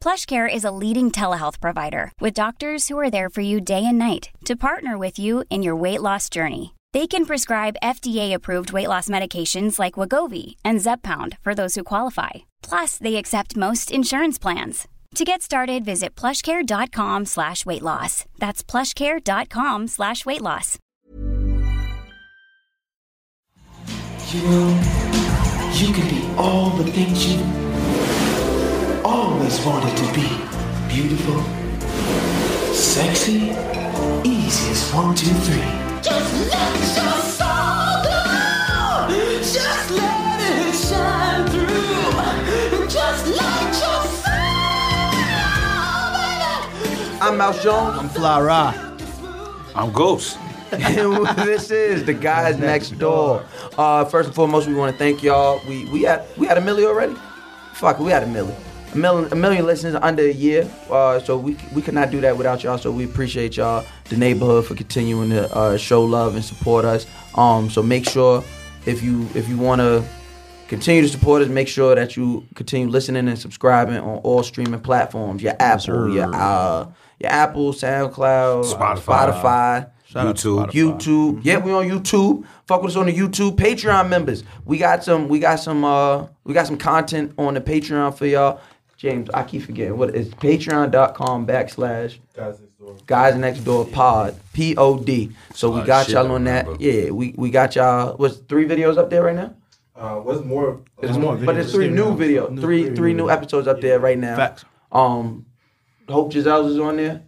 PlushCare is a leading telehealth provider with doctors who are there for you day and night to partner with you in your weight loss journey. They can prescribe FDA-approved weight loss medications like Wegovy and Zepbound for those who qualify. Plus, they accept most insurance plans. To get started, visit plushcare.com slash weight loss. That's plushcare.com slash weight loss. You know, you can be all the things you always wanted to be. Beautiful, sexy, easy as one, two, three. Just let your soul glow. Just let it shine through. Just let your soul, baby. I'm Mouse Jones. I'm Fly Ra. I'm Ghost. and this is the guys next door. Uh, first and foremost, we want to thank y'all. We we had we had a milli already. Fuck, we had a milli. A million, a million listeners under a year. Uh, so we we could not do that without y'all. So we appreciate y'all, the neighborhood, for continuing to uh, show love and support us. Um, so make sure if you if you want to continue to support us, make sure that you continue listening and subscribing on all streaming platforms. Your Apple, your uh, your Apple, SoundCloud, Spotify. Spotify. Shout YouTube. YouTube. Yeah, we on YouTube. Fuck with us on the YouTube. Patreon members. We got some. We got some. Uh, we got some content on the Patreon for y'all. James, I keep forgetting what it's Patreon.com backslash Guys Next Door Pod P O D. So we Oh, got shit, y'all on that. Yeah, we we got y'all. What's three videos up there right now? Uh, what's more? There's more But it's three new video, New- three three new episodes up there right now. Facts. Um, Hope Giselle's is on there.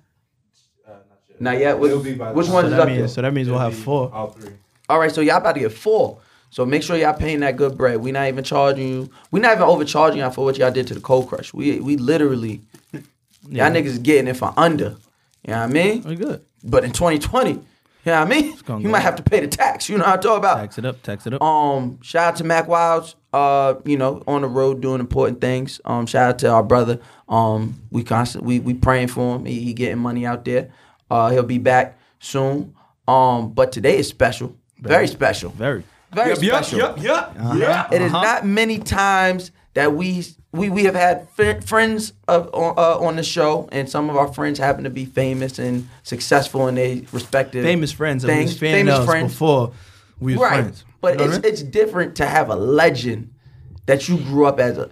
Not yet. Which, It'll be by which the- one So is that up means there? so that means we'll have four. All three. All right, so y'all about to get four. So make sure y'all paying that good bread. We not even charging you. We not even overcharging y'all for what y'all did to the cold crush. We we literally Yeah. y'all niggas getting it for under. You know what I mean? We good. But in 2020, you know what I mean? You might up. have to pay the tax. You know what I'm talking about? Tax it up. Tax it up. Um, shout out to Mack Wilds. Uh, you know, on the road doing important things. Um, shout out to our brother. Um, we constant we we praying for him. He, he getting money out there. Uh, he'll be back soon. Um, but today is special. Very special. Very. Very special. yep, yep. Uh-huh. Yeah. It is uh-huh. not many times that we we we have had f- friends of on, uh, on the show, and some of our friends happen to be famous and successful in their respective Famous friends. things. was famous friends before we was right? friends. But You know it's I mean? it's different to have a legend that you grew up as a.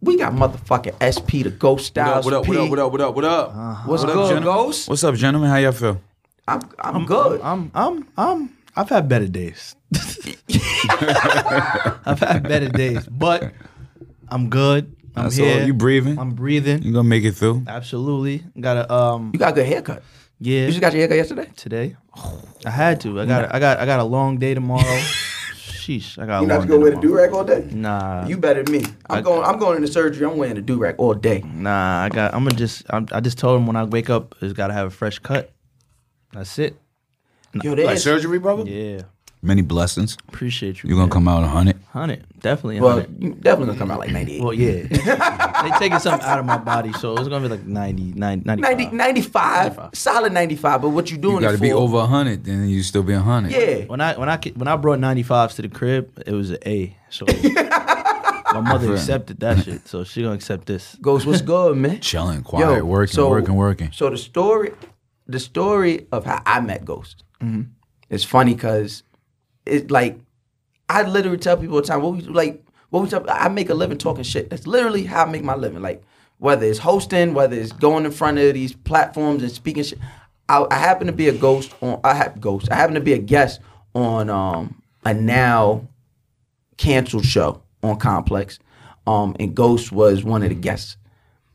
We got motherfucking SP the Ghost What up, what up, what up, what up, what up, what up? What's What up, good, gentlemen? Ghost? What's up, gentlemen? How y'all feel? I'm I'm, good. I'm I'm I'm I've had better days. I've had better days, but I'm good. I'm That's here. all. You breathing? I'm breathing. You gonna make it through? Absolutely. Got a um you got a good haircut. yeah. You just got your haircut yesterday. today. I had to. I got I got I got a long day tomorrow. Sheesh. I got a You long not to day go wear the do rag all day. Nah. You better than me. I'm I- going. I'm going into surgery. I'm wearing a do rag all day. Nah, I got. I'm gonna just. I'm, I just told him when I wake up, it's got to have a fresh cut. That's it. Yo, Like there's surgery, brother? Yeah, Many blessings. appreciate you. You gonna man. come out a hundred? hundred, definitely. well, 100. you definitely gonna come out like 98. Well, yeah. they taking something out of my body, so it's gonna be like 90, 90 95. 90, 95, solid 95. But what you doing You gotta it be for? over a hundred, then you still be a hundred. Yeah. When I when I when I brought 95s to the crib, it was an A. So my mother accepted that shit, so she gonna accept this. Ghost, what's good, man? Chilling, quiet, working, so, working, working. So the story, the story of how I met Ghost, is funny because it's like I literally tell people all the time what we like. What we tell, I make a living talking shit. That's literally how I make my living. Like whether it's hosting, whether it's going in front of these platforms and speaking shit. I, I happen to be a ghost on. I have ghost. I happen to be a guest on um, a now canceled show on Complex, um, and Ghost was one of the guests.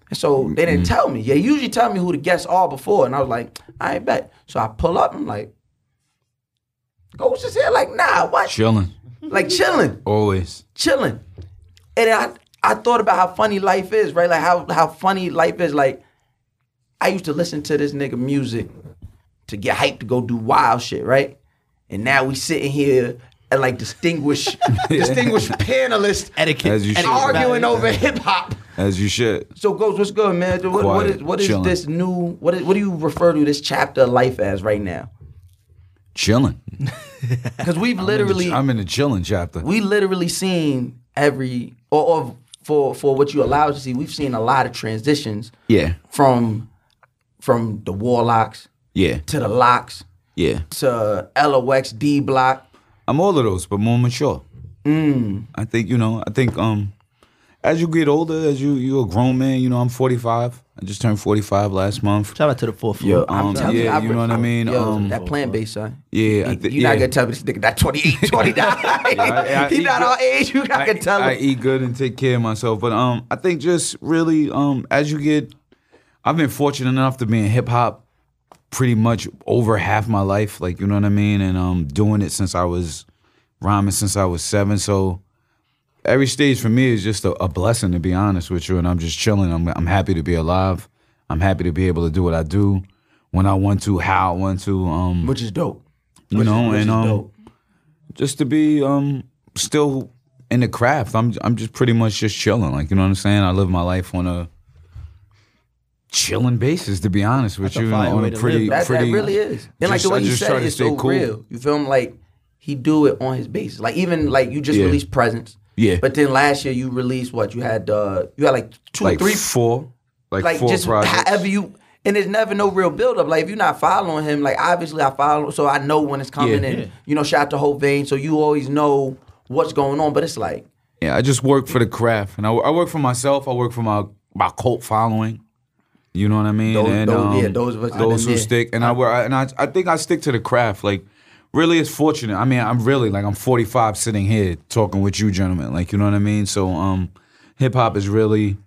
And so they didn't tell me. They usually tell me who the guests are before, and I was like, I ain't bet. So I pull up. I'm like, Ghost is here. Like, nah, what? Chilling, Like chilling, always. chilling. And I I thought about how funny life is, right? Like how how funny life is. Like I used to listen to this nigga music to get hyped to go do wild shit, right? And now we sitting here and like distinguished distinguished panelists Etiquette. As you and should. arguing over hip hop. As you should. So, Ghost, what's good, man? What, what Quiet, is what is chilling. this new? What is, what do you refer to this chapter of life as right now? Chilling. Because we've literally, I'm in the chilling chapter. we literally seen every, or, or for for what you allow us to see, we've seen a lot of transitions Yeah. from from the Warlocks Yeah. to the LOX Yeah. to LOX D Block. I'm all of those, but more mature. Mm. I think you know. I think um, as you get older, as you you're a grown man. You know, I'm 45. I just turned 45 last month. Shout out to the fourth floor. Yo, I'm Um, telling yeah, you, you know what I mean? Yo, Um, that plant based son. Yeah, I You- thi- you're not gonna tell me this nigga that 28, 29. I- I He's eat not good. our age. You not I, gonna tell I eat good and take care of myself, but um, I think just really um, as you get, I've been fortunate enough to be in hip hop pretty much over half my life, like you know what I mean, and um, doing it since I was rhyming since I was seven. So every stage for me is just a, a blessing to be honest with you, and I'm just chilling. I'm I'm happy to be alive. I'm happy to be able to do what I do when I want to, how I want to. Um, Which is dope. you Which is- know, which and is um, dope. just to be um still in the craft. I'm I'm just pretty much just chilling. Like you know what I'm saying. I live my life on a chilling basis. To be honest with That's a you, on way a to pretty live. That, pretty that really is. And like just- the way I you said try it to is stay so cool. real. You feel me? Like he do it on his basis. Like even like you just Yeah. released presents. Yeah. But then last year you released what? You had uh you had like two like three four, like, like four just projects. however you and there's never no real build up. Like if you're not following him, like obviously I follow so I know when it's coming Yeah. and Yeah. you know, shout out to Hope Vein, so you always know what's going on. But it's like yeah, I just work for the craft, and I, I work for myself. I work for my my cult following. You know what I mean? Those- and those- um, yeah, those of us- those who yeah. stick, and I work, and I, I think I stick to the craft. Like, really, it's fortunate. I mean, I'm really like I'm 45, sitting here talking with you, gentlemen. Like, you know what I mean? So, um, hip hop is really,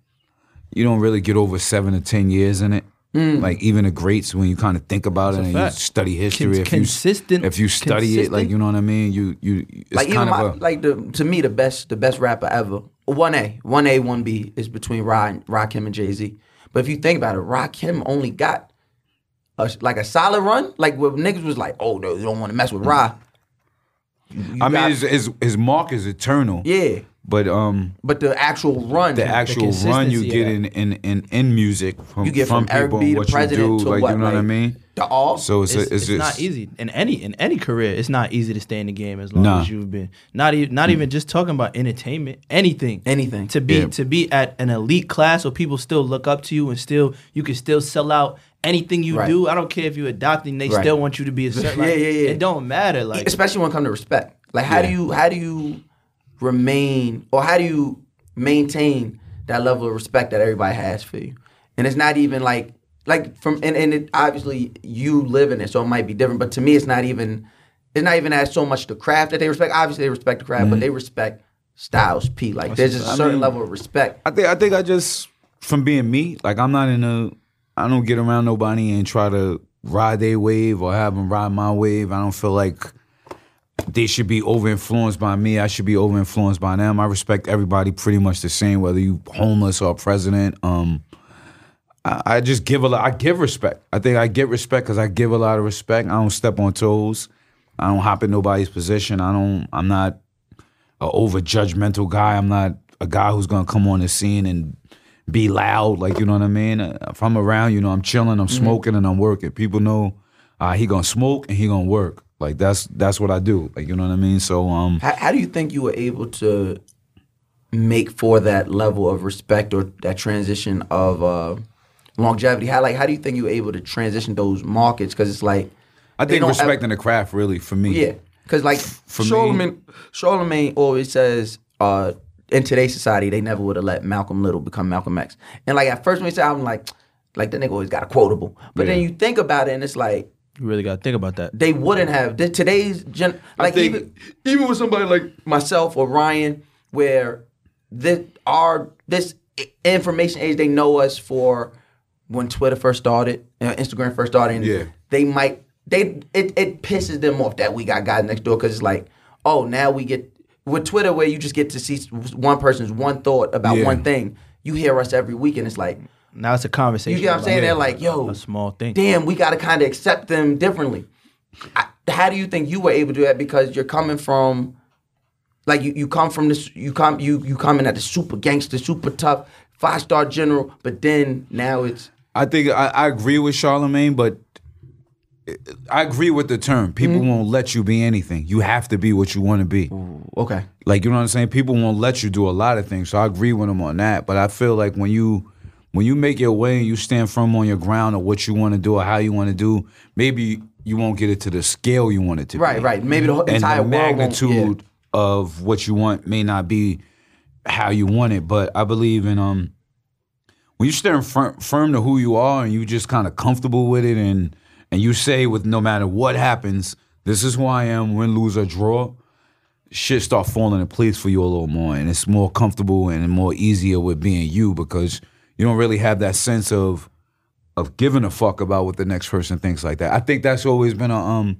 you don't really get over seven to ten years in it. Mm. Like even the greats, when you kind of think about it That's and you study history, if you consistent- if you study it, like you know what I mean, you you it's like even kind my a like the to me the best the best rapper ever. One A, one A, one B is between Rod, Rakim and Jay Z. But if you think about it, Rakim only got a, like a solid run. Like where niggas was like, oh no, you don't want to mess with Rod. You Mm. I mean, his, his his mark is eternal. yeah, But um, but the actual run, the actual run you get in, in in in music from you get from, from, Eric people B and to what you president do, to like what, you know what I mean. The all. So it's it's, a, it's, it's not easy in any in any career. It's not easy to stay in the game as long Nah. as you've been. Not even not even just talking about entertainment. Anything. Anything. To be Yeah. to be at an elite class where people still look up to you and still you can still sell out anything you Right. do. I don't care if you're adopting. They Right. still want you to be a certain. Yeah, like, yeah, yeah. It don't matter. Like especially when it comes to respect. Like how do you how do you remain or how do you maintain that level of respect that everybody has for you? And it's not even like like from and, and it, obviously you live in it, so it might be different. But to me, it's not even it's not even as so much the craft that they respect. Obviously, they respect the craft, but they respect Styles P. Like there's just a certain level of respect. I think I think I just from being me, like I'm not in a I don't get around nobody and try to ride their wave or have them ride my wave. I don't feel like they should be over influenced by me. I should be over influenced by them. I respect everybody pretty much the same, whether you homeless or a president. Um, I, I just give a lot. I give respect. I think I get respect because I give a lot of respect. I don't step on toes. I don't hop in nobody's position. I don't. I'm not a over judgmental guy. I'm not a guy who's gonna come on the scene and be loud. Like you know what I mean. If I'm around, you know, I'm chilling, I'm smoking, and I'm working. People know uh, he gonna smoke and he gonna work. Like that's that's what I do. Like you know what I mean. So um, How, how do you think you were able to make for that level of respect or that transition of uh, longevity? How like how do you think you were able to transition those markets? Because it's like I think respecting the craft really for me. yeah, because like me- Charlemagne, Charlemagne always says. Uh, in today's society, they never would have let Malcolm Little become Malcolm X. And like at first when he said, I'm like, like that nigga always got a quotable. But then you think about it, and it's like you really got to think about that. they wouldn't have th- today's gen like think- even even with somebody like myself or Ryan where this our this information age they know us for when Twitter first started and Instagram first started and Yeah. they might they it, it pisses them off that we got guys next door because it's like oh now we get with Twitter where you just get to see one person's one thought about Yeah. one thing you hear us every week and it's like now it's a conversation. You get what I'm saying? it. They're like, yo, a small thing. damn, we got to kind of accept them differently. I, how do you think you were able to do that? Because you're coming from, like, you, you come from this, you come you you come in at the super gangster, super tough, five star general, but then now it's I think I, I agree with Charlemagne, but I agree with the term. People Mm-hmm. won't let you be anything. You have to be what you want to be. okay. Like you know what I'm saying? People won't let you do a lot of things. So I agree with them on that. But I feel like when you when you make your way and you stand firm on your ground of what you want to do or how you want to do, maybe you won't get it to the scale you want it to Right, be. right. Maybe the whole and entire the magnitude yeah. of what you want may not be how you want it. But I believe in um when you stand firm, firm to who you are and you just kind of comfortable with it and and you say with no matter what happens, this is who I am, win, lose or draw, shit start falling in place for you a little more and it's more comfortable and more easier with being you because you don't really have that sense of of giving a fuck about what the next person thinks like that. I think that's always been a um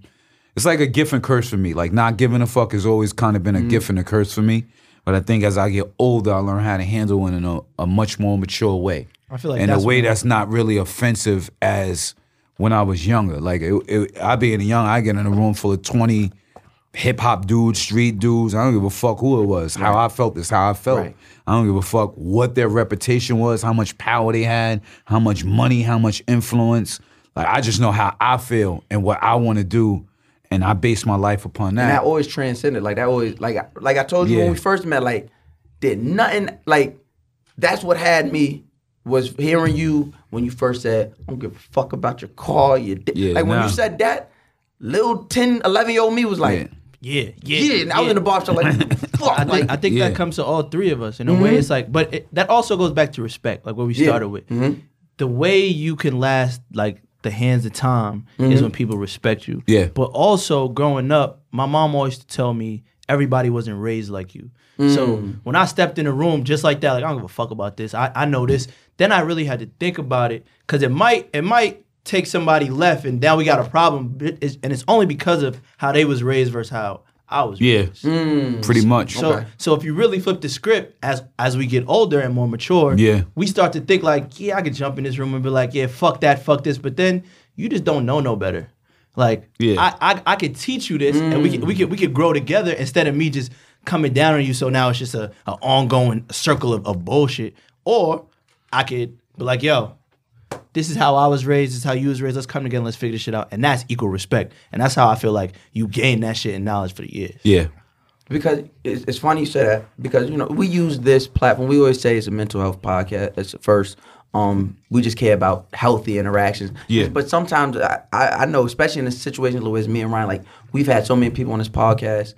it's like a gift and curse for me. Like not giving a fuck has always kind of been a gift and a curse for me. But I think as I get older, I learn how to handle it in a, a much more mature way. I feel like in a way that's not really offensive as when I was younger. Like it, it, I being young, I get in a room full of twenty hip hop dudes, street dudes. I don't give a fuck who it was. How I felt is how I felt. Right. I don't give a fuck what their reputation was, how much power they had, how much money, how much influence. Like I just know how I feel and what I want to do, and I base my life upon And that that. always transcended. Like that always like I- like I told you when we first met, like did nothing like that's what had me was hearing you when you first said, I don't give a fuck about your car, your di-" Yeah, like when nah. you said that, little 10, 11 year old me was like, Yeah, yeah, yeah, and I was in the bar shop like, fuck, I think, like, I think Yeah. that comes to all three of us in a way. Mm-hmm. It's like, but it, that also goes back to respect, like what we Yeah. started with. Mm-hmm. The way you can last, like the hands of time, is mm-hmm. when people respect you. Yeah. But also, growing up, my mom always used to tell me everybody wasn't raised like you. So mm. when I stepped in a room just like that, like I don't give a fuck about this. I, I know this. Then I really had to think about it because it might it might take somebody left, and now we got a problem. It's- and it's only because of how they was raised versus how I was. yeah, raised. Mm. pretty much. So Okay. so if you really flip the script as as we get older and more mature, Yeah. we start to think like, yeah, I could jump in this room and be like, yeah, fuck that, fuck this. But then you just don't know no better. Like, Yeah. I, I I could teach you this, and we could we could we could grow together instead of me just coming down on you. So now it's just a, a ongoing circle of, of bullshit. Or I could be like, yo, this is how I was raised. This is how you was raised. Let's come together. Let's figure this shit out. And that's equal respect. And that's how I feel like you gain that shit and knowledge for the years. yeah, because it's, it's funny you say that because you know we use this platform. We always say it's a mental health podcast. It's first. Um, we just care about healthy interactions. Yeah. But sometimes I, I, know, especially in a situation like me and Ryan, like we've had so many people on this podcast,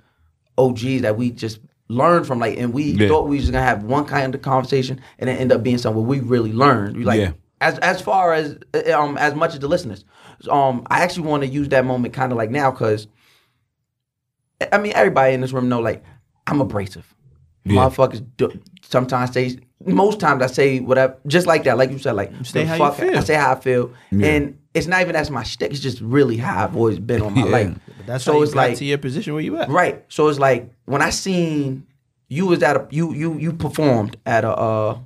OGs that we just learned from, like, and we Yeah. thought we was gonna have one kind of conversation, and it end up being something where we really learned. We like Yeah. as as far as um as much as the listeners. Um, I actually want to use that moment kind of like now because I mean, everybody in this room know like I'm abrasive. Yeah. Motherfuckers do, sometimes say most times I say whatever just like that, like you said, like say the how you feel. I say how I feel, and it's not even as my shtick. It's just really how I've always been on my Yeah. life. That's so it's like to your position where you at. right. So it's like when I seen you was at a you you you performed at a uh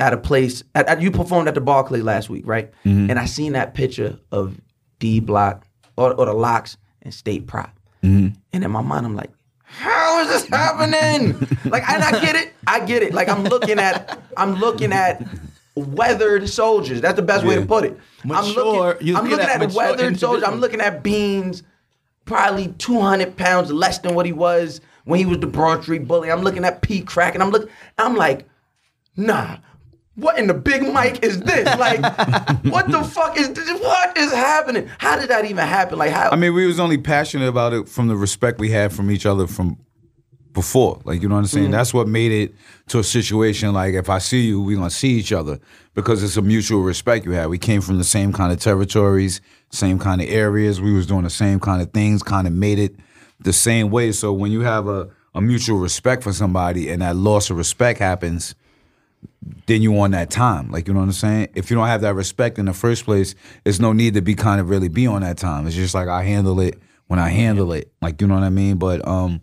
at a place at, at- you performed at the Barclay last week, right? Mm-hmm. And I seen that picture of D Block or, or the LOX and State Prop. Mm-hmm. And in my mind, I'm like, how is this happening? like, and I get it. I get it. Like, I'm looking at, I'm looking at weathered soldiers. That's the best way to put it. I'm looking, I'm looking at at, mature weathered soldiers. I'm looking at Beans, probably 200 pounds less than what he was when he was the Broad Street Bully. I'm looking at Peedi Crakk, and I'm looking. I'm like, nah. What in the big mic is this? Like, what the fuck is this? What is happening? How did that even happen? Like, how? I mean, we was only passionate about it from the respect we had from each other from before. Like, you know what I'm saying? Mm. That's what made it to a situation like if I see you, we gonna see each other because it's a mutual respect you have. We came from the same kind of territories, same kind of areas. We was doing the same kind of things, kind of made it the same way. So when you have a, a mutual respect for somebody and that loss of respect happens, then you on that time. Like you know what I'm saying? If you don't have that respect in the first place, there's no need to be kind of really be on that time. It's just like I handle it when I handle it. Like you know what I mean? But um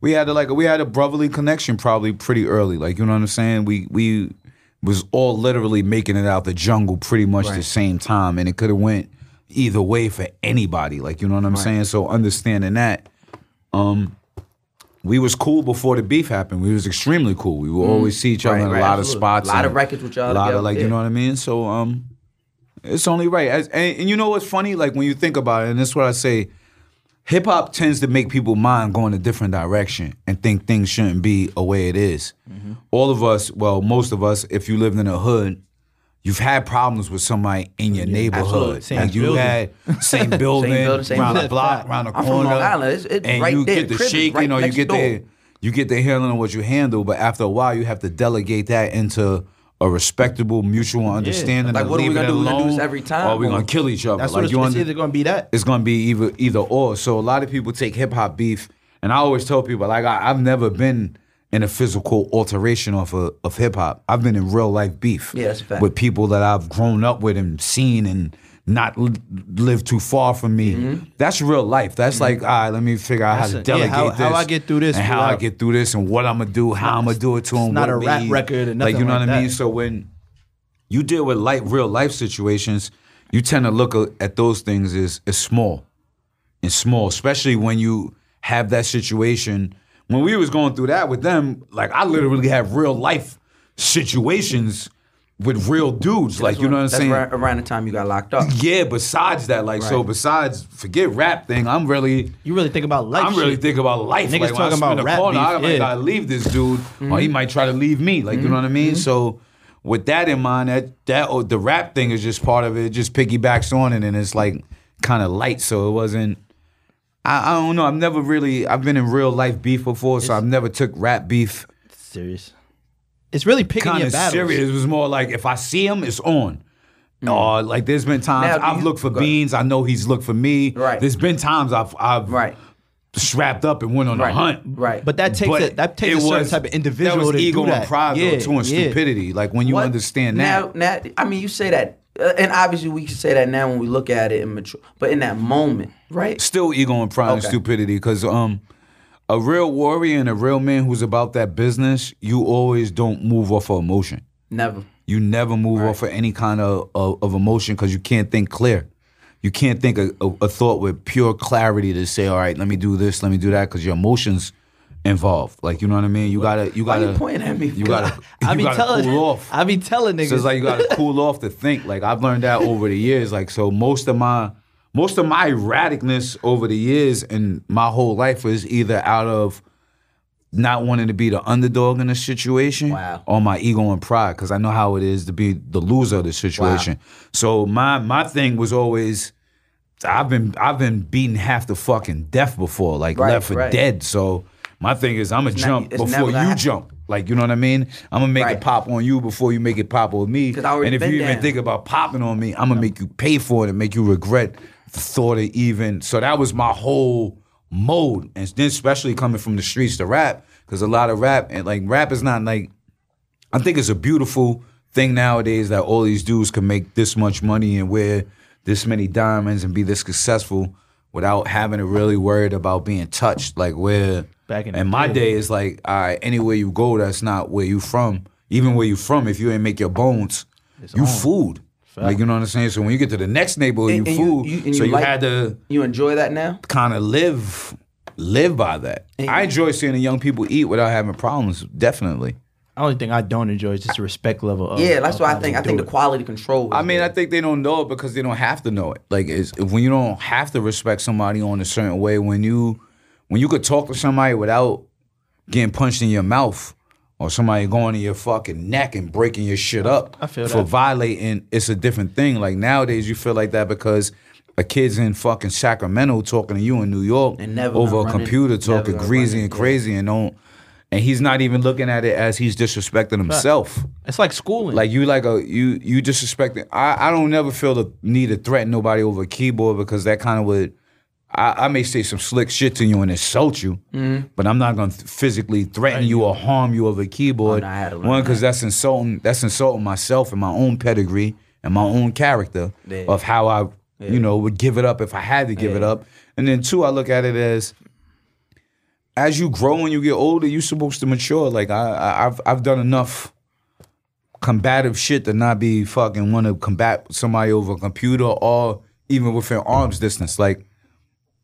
we had a, like we had a brotherly connection probably pretty early. Like you know what I'm saying? We we was all literally making it out the jungle pretty much the same time, and it could have went either way for anybody. Like you know what I'm saying? So understanding that, um, we was cool before the beef happened. We was extremely cool. We would always see each other Mm. Right, in a right, lot of spots, a Lot of records with y'all a lot of like you know what I mean. So um, it's only right. As, and, and you know what's funny? Like when you think about it, and this is what I say. Hip hop tends to make people mind go in a different direction and think things shouldn't be a way it is. Mm-hmm. All of us, well, most of us, if you lived in a hood, you've had problems with somebody in your neighborhood. absolutely. Same like you building. had same building, building, same around the building. block, around the I'm from corner. Long Island. It's- it's and right you there. get the shaking right or you get door. the you get the handling of what you handle, but after a while you have to delegate that into a respectable mutual understanding. Like, what are we gonna do? We're gonna do this every time, Or we or- gonna kill each other. That's like what it's under- either gonna be that. it's gonna be either either or. So a lot of people take hip hop beef, and I always tell people like I, I've never been in a physical alteration of a, of hip hop. I've been in real life beef. Yeah, that's a fact. With people that I've grown up with and seen and not li- lived too far from me. Mm-hmm. That's real life. That's like, all right, let me figure out how to That's a- yeah, delegate how- this. how I get through this and how I get through this and what I'm gonna do, how I'm gonna do it to them. not a rap record or nothing like you know like what I mean. So when you deal with light, real life situations, you tend to look at those things as, as small and small, especially when you have that situation. When we was going through that with them, like I literally have real life situations with real dudes. Like you know what I'm That's saying? right around the time you got locked up. Yeah. Besides that, like so, Right. besides forget rap thing, I'm really. You really think about life. I'm really shit. thinking about life. Niggas like, when I talking spin about a rap corner, beef, I might yeah. Mm-hmm. gotta leave this dude, or he might try to leave me. Like you know what I mean? So with that in mind, that that oh, the rap thing is just part of it. It just piggybacks on it, and it's like kind of light. So it wasn't. I, I don't know. I've never really. I've been in real life beef before, so I've never took rap beef serious. It's really picking kind your of battles. serious. It was more like if I see him, it's on. Or like there's been times Now, do I've you- looked for go ahead. beans. I know he's looked for me. Right. There's been times I've I've Right. strapped up and went on Right. a hunt. Right. But that takes a, that takes it a certain was- type of individual that was to ego do that. and pride though, too, and stupidity. Like when you What- understand that. Now, now, I mean, you say that, uh, and obviously we can say that now when we look at it and mature. But in that moment, right? still ego and pride and stupidity because um a real warrior and a real man who's about that business you always don't move off of emotion Never. you never move off of any kind of of, of emotion because you can't think clear you can't think a, a, a thought with pure clarity to say all right let me do this let me do that because your emotions involved like you know what i mean you gotta you gotta you pointing at me? you gotta I you be gotta telling, cool off I be telling niggas. so it's like you gotta cool off to think. Like I've learned that over the years. Like so most of my most of my erraticness over the years and my whole life was either out of not wanting to be the underdog in a situation Wow. or my ego and pride because I know how it is to be the loser of the situation. So my my thing was always I've been I've been beaten half to fucking death before, like Right, left for right. dead. So my thing is I'm gonna jump never before you happen. jump. Like you know what I mean? I'm gonna make Right. it pop on you before you make it pop on me. And if you even think about popping on me, I'm gonna make you pay for it and make you regret the thought of even. So that was my whole mode, and then especially coming from the streets to rap, because a lot of rap and like rap is not like I think it's a beautiful thing nowadays that all these dudes can make this much money and wear this many diamonds and be this successful without having to really worried about being touched. Like where Back in in my day. day, it's like, all right, anywhere you go, that's not where you from. Even where you from, if you ain't make your bones, you food. Like you know what I'm saying. So when you get to the next neighborhood, And- you and food. you- and so you you like- had to You enjoy that now? kind of live live by that. And- I enjoy seeing the young people eat without having problems. Definitely. The only thing I don't enjoy is just the respect level. Of, Yeah, that's of what I think. I think do the quality control. I mean, there. I think they don't know it because they don't have to know it. Like, it's, when you don't have to respect somebody on a certain way, when you when you could talk to somebody without getting punched in your mouth or somebody going to your fucking neck and breaking your shit up I feel for that. violating, it's a different thing. Like nowadays, you feel like that because a kid's in fucking Sacramento talking to you in New York And never over a gonna run it- computer talking greasy run it, and yeah. crazy and don't. And he's not even looking at it as he's disrespecting himself. It's like schooling. Like you like a you you disrespecting. I I don't never feel the need to threaten nobody over a keyboard because that kind of would. I, I may say some slick shit to you and insult you, Mm-hmm. but I'm not gonna th- physically threaten you or harm you over a keyboard. Oh, no, I had to One, because that's insulting. That's insulting myself and my own pedigree and my own character Yeah. of how I, you know, would give it up if I had to give it up. And then two, I look at it as as you grow and you get older, you're supposed to mature. Like I, I I've I've done enough. combative shit to not be fucking want to combat somebody over a computer or even within arms distance. Like,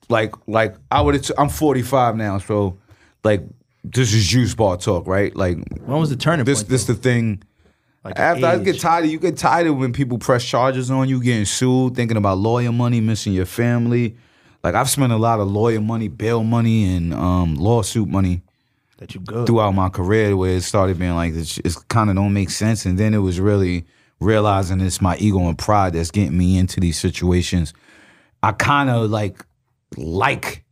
like, like I would. I'm 45 now, so like this is juice bar talk, right? Like When was the turning this, point? this the thing. Like After I get tired, of, you get tired of when people press charges on you, getting sued, thinking about lawyer money, missing your family. Like I've spent a lot of lawyer money, bail money, and um, lawsuit money that you good. throughout my career where it started being like it's, it's kind of don't make sense. And then it was really realizing it's my ego and pride that's getting me into these situations. I kind of like like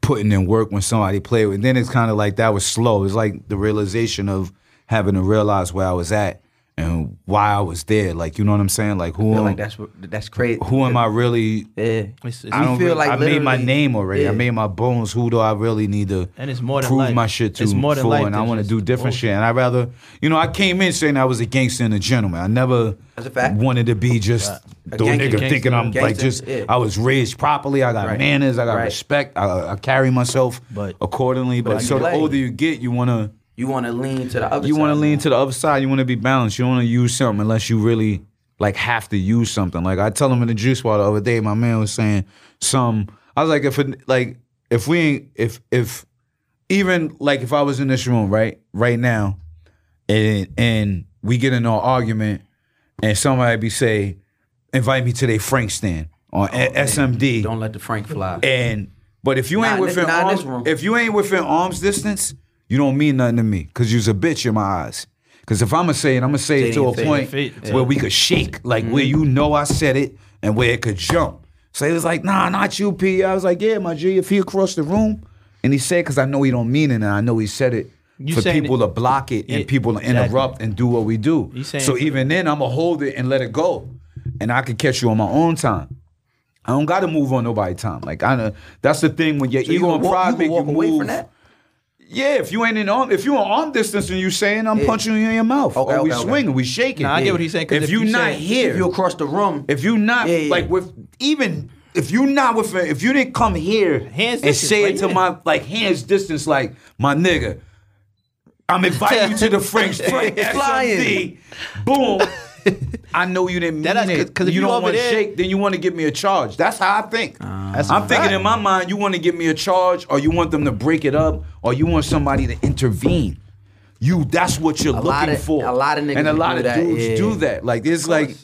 putting in work when somebody played with then it's kind of like that was slow. It's like the realization of having to realize where i was at and why i was there like you know what i'm saying like who I feel am, like that's that's crazy. who am i really Yeah. It's- it's- I don't feel really- like I made my name already. I made my bones. Who do I really need to And it's more than prove life. my shit to It's more than for? life and I want to do different bullshit. shit. And I rather, you know, I came in saying I was a gangster and a gentleman. I never That's a fact. wanted to be just A the gangster, nigga gangster, thinking I'm like just. yeah. I was raised properly. I got Right. manners. I got Right. respect. I, I carry myself But- accordingly. But, But so the older you get, you wanna You want to lean to the other. you side want to lean to the other side. You want to be balanced. You want to use something unless you really like have to use something. Like I tell him in the juice bar the other day, my man was saying some. I was like, if it, like if we ain't if if even like if I was in this room right right now, and and we get in an argument, and somebody be say, invite me to their Frank stand on oh, SMD. Don't let the Frank fly. And but if you Not ain't within arms, if you ain't within arms distance, you don't mean nothing to me because you's a bitch in my eyes. Because if I'm gonna say it, I'm gonna say Say it it to a point Face. where we could shake, like where you know I said it and where it could jump. So he was like, "Nah, not you, P." I was like, "Yeah, my G." If he across the room, and he said, "Cause I know he don't mean it, and I know he said it." You for people it- to block it and Yeah, people to exactly. interrupt and do what we do. So even then, I'm gonna hold it and let it go, and I can catch you on my own time. I don't got to move on nobody's time. Like I know that's the thing when your So you ego can and walk, pride you can make walk you away move. Yeah, if you ain't in arm, if you in arm distance and you saying I'm Yeah. punching you in your mouth, Okay, or we okay, okay. swinging, we shaking. Nah, I get what he's saying. If, if you you not here, If you across the room, if you not Yeah, yeah, like with even if you not with if you didn't come here Hands and distance, say it to my like hands distance like my nigga. I'm inviting you to the French Flying. Boom. I know you didn't mean That- that's- it 'cause if you you don't want to shake, then you want to give me a charge. That's how I think. Ah. That's I'm a thinking in my mind, you want to give me a charge, or you want them to break it up, or you want somebody to intervene. You, that's what you're A looking lot of- for. a lot of niggas and a lot do of that, dudes yeah. do that. Like it's like,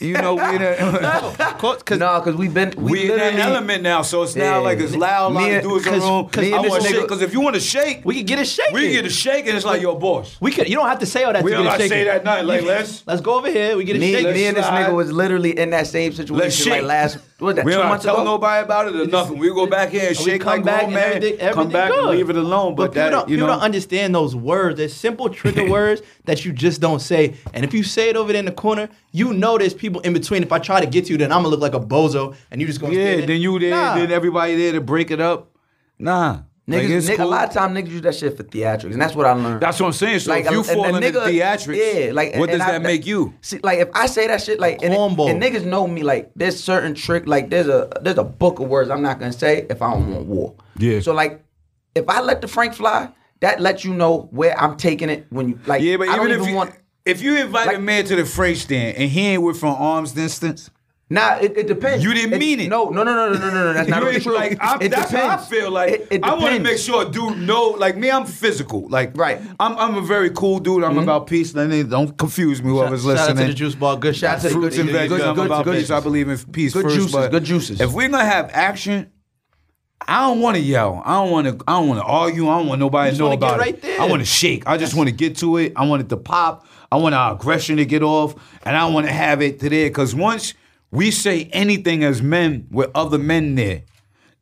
you know, we in a, Cause, cause no, because we've been we, we in that literally element now, so it's now like it's loud. A lot Me of and- dudes in cause- room. cause I want this to shake nigga- because if you want to shake, we can get a shake. we get a shake, and it's like, your boss. We could. You don't have to say all that. We to don't get a gotta say that night. Like, let's- let's go over here. We get a Me, shake. me and this nigga was literally in that same situation like last what that We two don't tell ago. nobody about it or nothing. We go back here and we shake come like back grown and man. everything- come everything back and leave it alone. But, But that, don't, you know, don't understand those words. There's simple trigger words that you just don't say. And if you say it over there in the corner, you know there's people in between. If I try to get to you, then I'm gonna look like a bozo, and you just gonna yeah. stand. Then you there, Nah. then everybody there to break it up. Nah, Niggas, it's nigga, cool. a lot of time niggas use that shit for theatrics, and that's what I learned. That's what I'm saying. So if you fall and in nigga- theatrics, yeah, like what does I- that make you? See, like if I say that shit, like and, and niggas know me, like there's certain trick, like there's a there's a book of words I'm not gonna say if I don't want war. Yeah. So like, if I let the Frank fly, that lets you know where I'm taking it when you like. Yeah, but I don't even if you want. if you invite Like- a man to the freight stand and he ain't with from arm's distance, Nah, it, it depends. You didn't mean it. No, no, no, no, no, no, no. That's not you really true. like I'm, it that's depends. how I feel. Like It- it I want to make sure a dude know. Like me, I'm physical. Like Right. I'm I'm a very cool dude. I'm mm-hmm. about peace. Don't confuse me. Whoever's Shout out listening. to the juice bar. Good Shout out to the fruits good- and veggies. good- I'm good- about good- peace. I believe in peace Good first. juices, but good juices. If we're gonna have action, I don't want to yell. I don't want to. I don't want to argue. I don't want nobody to know wanna get about right it. there. I want to shake. I just want to get to it. I want it to pop. I want our aggression to get off, and I want to have it to there. Because once we say anything as men with other men there.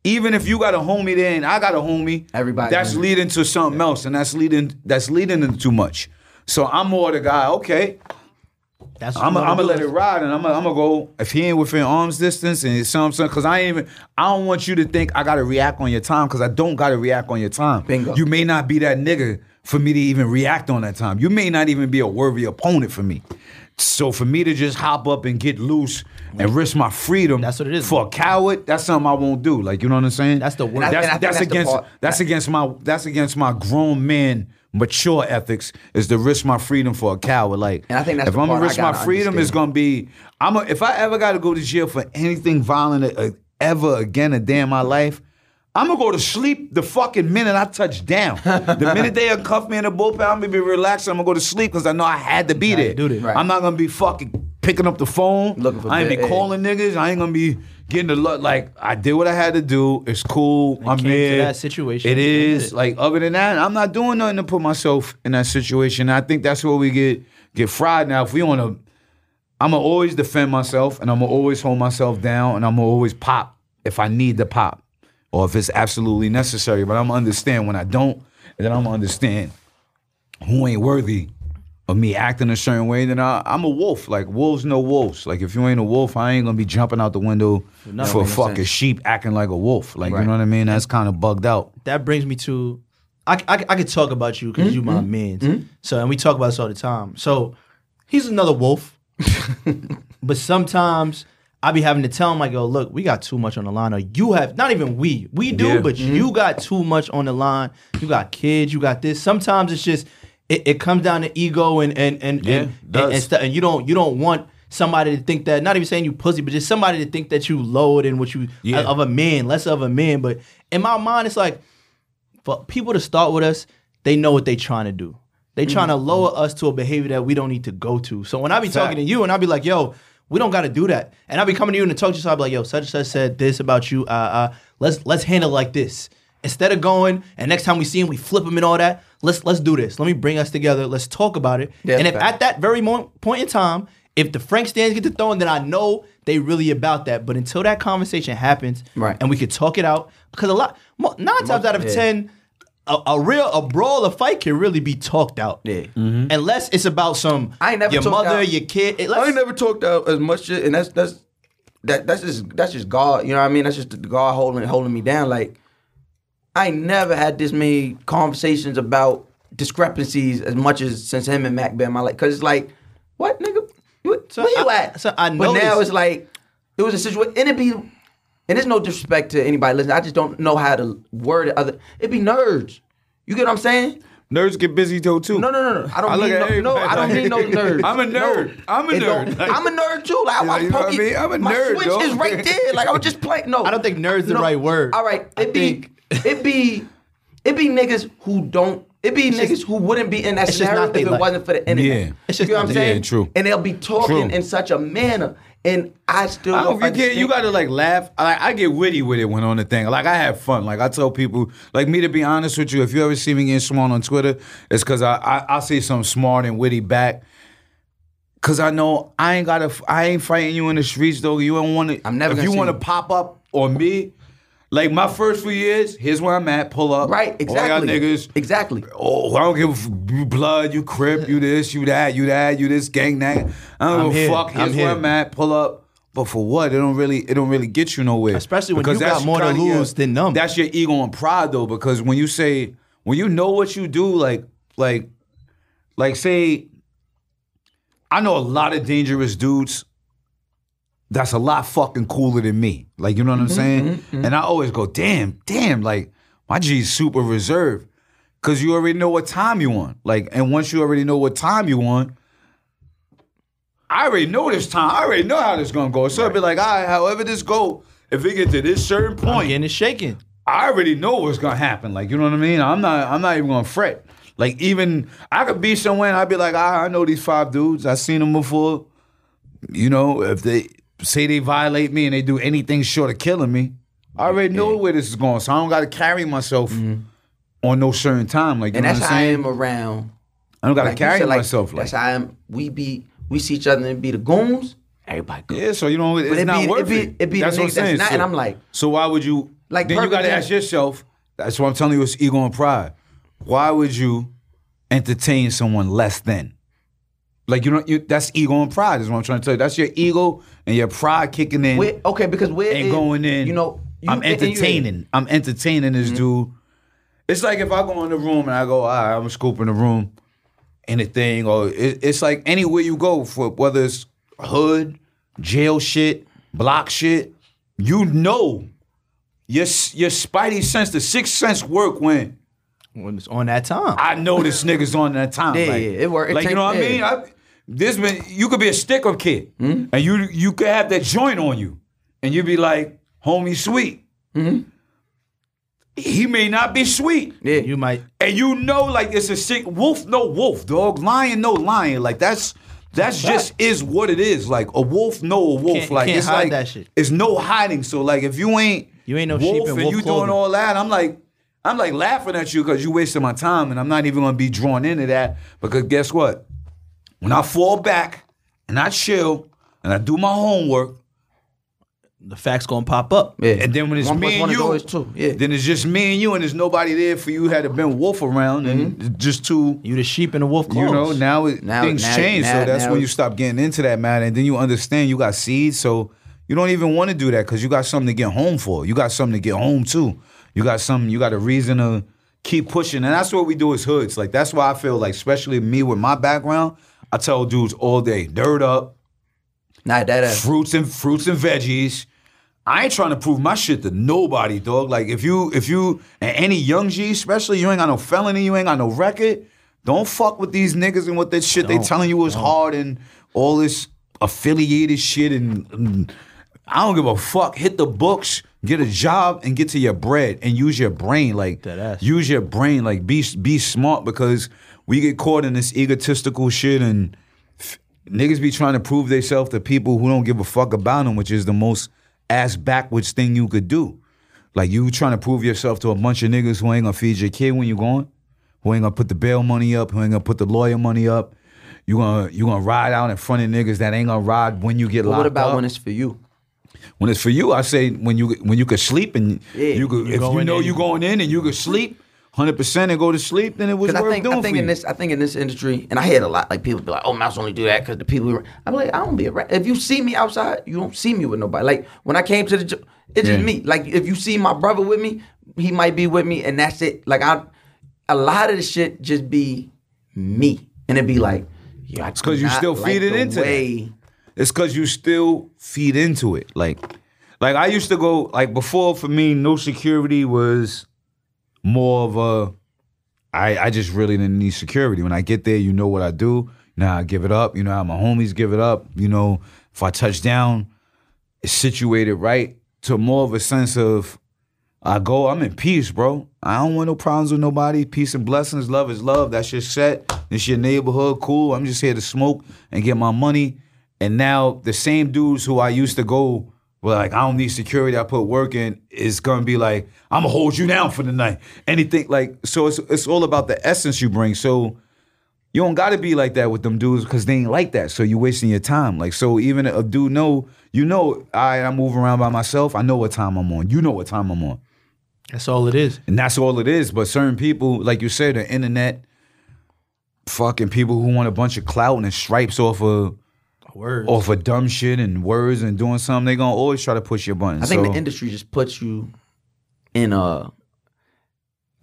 Even if you got a homie there and I got a homie, Everybody that's leading to something else, and that's leading that's leading into too much. So I'm more the guy. Okay, That's I'm gonna let it ride, and I'm gonna I'm gonna go if he ain't within arm's distance and it's something. Because I ain't even. I don't want you to think I gotta react on your time because I don't gotta react on your time. Bingo. You may not be that nigga for me to even react on that time. You may not even be a worthy opponent for me. So for me to just hop up and get loose and risk my freedom, That's what it is. For a coward, that's something I won't do. Like you know what I'm saying? That's the worst. And I- That's, and I think that's that's the against part- that's against my that's against my grown man mature ethics is to risk my freedom for a coward. Like, And I think that's if the I'm gonna part I risk my gotta freedom, it's understand. gonna be. I'm. A, if I ever got to go to jail for anything violent uh, ever again a day in my life. I'm gonna go to sleep the fucking minute I touch down. the minute they cuff me in the bullpen, I'm gonna be relaxed. I'm gonna go to sleep because I know I had to be there. do this. Right. I'm not gonna be fucking picking up the phone. Looking for I ain't be bit, calling niggas. I ain't gonna be getting the look. Like I did what I had to do. It's cool. I'm here. that situation It is it. like other than that, I'm not doing nothing to put myself in that situation. I think that's where we get get fried. Now, if we want to, I'm gonna always defend myself, and I'm gonna always hold myself down, and I'm gonna always pop if I need to pop, or if it's absolutely necessary. But I'm gonna understand when I don't, and then I'm gonna understand who ain't worthy of me acting a certain way, then I, I'm a wolf. Like wolves know wolves. Like if you ain't a wolf, I ain't gonna be jumping out the window for a fucking sense. sheep acting like a wolf. Like you know what I mean? That's kind of bugged out. that brings me to I, I, I could talk about you because you mm-hmm. my mm-hmm. man. So and we talk about this all the time. So he's another wolf, but sometimes I be having to tell him like, "Yo, look, we got too much on the line. Or you have not even we, we do, Yeah. but you got too much on the line. You got kids, you got this. Sometimes it's just it, it comes down to ego and and and Yeah, and, and, and, stuff, and you don't you don't want." Somebody to think that, not even saying you pussy, but just somebody to think that you lower than what you Yeah. of a man, less of a man. But in my mind, it's like for people to start with us, they know what they trying to do. They trying to lower us to a behavior that we don't need to go to. So when I be talking to you and I be like, yo, we don't got to do that. And I'll be coming to you and talk to you, so I'll be like, yo, such and such said this about you. Uh, uh, let's let's handle it like this. Instead of going and next time we see him, we flip him and all that. Let's let's do this. Let me bring us together. Let's talk about it. And if fact. at that very moment, point in time, if the Frank stands get to throwing, then I know they really about that. But until that conversation happens, Right. and we could talk it out, because a lot nine times out of yeah. ten, a, a real a brawl, a fight can really be talked out. Yeah. Mm-hmm. Unless it's about some I ain't never your talked mother, out- your kid. It- I ain't never talked out as much shit, and that's that's that that's just that's just God. You know what I mean? That's just God holding holding me down. Like I ain't never had this many conversations about discrepancies as much as since him and Mac been in my life. Cause it's like, what nigga? What, So where you I- at? so I know. but now noticed- it's like it was a situation, and it be. And there's no disrespect to anybody listening. I just don't know how to word it. Other, it'd be nerds. You get what I'm saying? Nerds get busy though too. No, no, no, no. I don't I look mean no, no. everybody I don't like- mean no nerds. I'm a No. nerd. I'm a It don't- nerd. I'm a nerd too. Like, I was You know what I mean? I'm a my nerd, switch dog. is right there. Like I was just playing. No, I don't think nerd's is the right word. All right, I it be it be it be niggas who don't. It be niggas just- who wouldn't be in that it's scenario if it life. wasn't for the internet. Yeah. It's just you know what I'm saying? Yeah, true. And they'll be talking True. in such a manner, and I still I don't. don't get you gotta like laugh. Like I get witty with it when on the thing. Like I have fun. Like I tell people, like me to be honest with you, if you ever see me getting smart on Twitter, it's cause I I, I say something smart and witty back. Cause I know I ain't gotta I ain't fighting you in the streets though. You don't wanna I'm never if you see wanna you. pop up on me, like my first few years, here's where I'm at, pull up. right. All y'all Exactly. niggas. Exactly. Oh, I don't give a f- you blood, you crip, you this, you that, you that, you this gang that. I don't I'm give a here. fuck. I'm Here's where here. I'm at. Pull up. But for what? It don't really. It don't really get you nowhere. Especially when Because you got that's more to kinda your- lose than them. That's your ego and pride, though. Because when you say, when you know what you do, like, like, like, say, I know a lot of dangerous dudes. That's a lot fucking cooler than me. Like, you know what I'm saying? And I always go, damn, damn. Like, my G's super reserved. Cause you already know what time you want. Like, and once you already know what time you want, I already know this time. I already know how this gonna go. So I'd be like, all right, however this go, if it get to this certain I'm point, getting it shaking. I already know what's gonna happen. Like, you know what I mean? I'm not I'm not even gonna fret. Like even I could be somewhere and I'd be like, ah, I know these five dudes. I've seen them before. You know, if they say they violate me and they do anything short of killing me, I already know where this is going. So I don't gotta carry myself mm-hmm. on no certain time. Like you And that's how I am around. I don't gotta Like carry said, like, myself like that's how I am. We be we see each other and be the goons. Everybody good. Yeah, so you know it's it not be- it worth be- it. it be that's what I'm saying. not- so, and I'm like- so why would you? Like, then you got to ask yourself. That's what I'm telling you. It's ego and pride. Why would you entertain someone less than? Like you know, you, that's ego and pride. Is what I'm trying to tell you. That's your ego and your pride kicking in Where, okay, because we're and going in. You know, you, I'm and- and you- entertaining. I'm entertaining this Mm-hmm. dude. It's like if I go in the room and I go, all right, I'm scooping the room, anything, or it, it's like anywhere you go for whether it's hood, jail shit, block shit, you know, your your spidey sense, the sixth sense work when when it's on that time. I know this nigga's on that time. Yeah, like, yeah, it work- like you know what I yeah. mean? I, this man, you could be a sticker kid, Hmm? and you you could have that joint on you, and you'd be like, "Homie, sweet." Hmm? He may not be sweet, Yeah. you might and you know, like it's a sick wolf, no wolf, dog. Lion, no lion. Like that's that's just is what it is. Like a wolf, no a wolf. Can't- like can't it's hide like that shit. it's no hiding. So like if you ain't You ain't no wolf sheep in and wolf you clothing. doing all that, I'm like. I'm like laughing at you because you wasting my time, and I'm not even gonna be drawn into that. Because guess what? When I fall back and I chill and I do my homework, the facts gonna pop up. Yeah. and then when it's One me and you, two. Yeah. then it's just me and you, and there's nobody there for you. Had to been wolf around, and mm-hmm. it's just two. You the sheep and the wolf You know, now, it, Now- things now- change. now- so that's when you stop getting into that matter, and then you understand you got seeds. So you don't even want to do that because you got something to get home for. You got something to get home to. You got something. You got a reason to keep pushing, and that's what we do as hoods. Like that's why I feel like, especially me with my background, I tell dudes all day, dirt up, Nah, that ass. fruits and fruits and veggies. I ain't trying to prove my shit to nobody, dog. Like if you if you and any young G, especially you ain't got no felony, you ain't got no record. Don't fuck with these niggas and what that shit they Don't, telling you is hard and all this affiliated shit and, and I don't give a fuck. Hit the books, get a job, and get to your bread and use your brain. Like Dead ass. use your brain. Like be be smart because we get caught in this egotistical shit and niggas be trying to prove themselves to people who don't give a fuck about them, which is the most ass backwards thing you could do. Like you trying to prove yourself to a bunch of niggas who ain't gonna feed your kid when you're going, who ain't gonna put the bail money up, who ain't gonna put the lawyer money up. You gonna you gonna ride out in front of niggas that ain't gonna ride when you get But locked what about up. when it's for you? When it's for you, I say when you when you could sleep and Yeah, you could if you know you you- going in and you could sleep hundred percent and go to sleep, then it was worth I think doing I think for in you. this I think in this industry, and I hear a lot. Like people be like, "Oh, Mouse only do that because the people." I'm like, I don't be around. If you see me outside, you don't see me with nobody. Like when I came to the, jo- it's Yeah. just me. Like if you see my brother with me, he might be with me, and that's it. Like I, a lot of the shit just be me, and it be like, yeah, it's because you still feed it into that. way. It's cause you still feed into it. Like, like I used to go like before for me, no security was more of a. I I just really didn't need security. When I get there, you know what I do. Now I give it up. You know how my homies give it up. You know if I touch down, it's situated right to more of a sense of I go, I'm in peace, bro. I don't want no problems with nobody. Peace and blessings. Love is love. That's your set. It's your neighborhood. Cool. I'm just here to smoke and get my money. And now the same dudes who I used to go, well, like, I don't need security. I put work in, It's gonna be like, I'm gonna hold you down for the night. Anything like, so it's it's all about the essence you bring. So you don't gotta be like that with them dudes because they ain't like that. So you wasting your time. Like so, even a dude know, you know, I I move around by myself. I know what time I'm on. You know what time I'm on. That's all it is. And that's all it is. But certain people, like you said, the internet, fucking people who want a bunch of clout and stripes off of Words. off of dumb shit and words and doing something, they're gonna always try to push your buttons. I think So- the industry just puts you in a.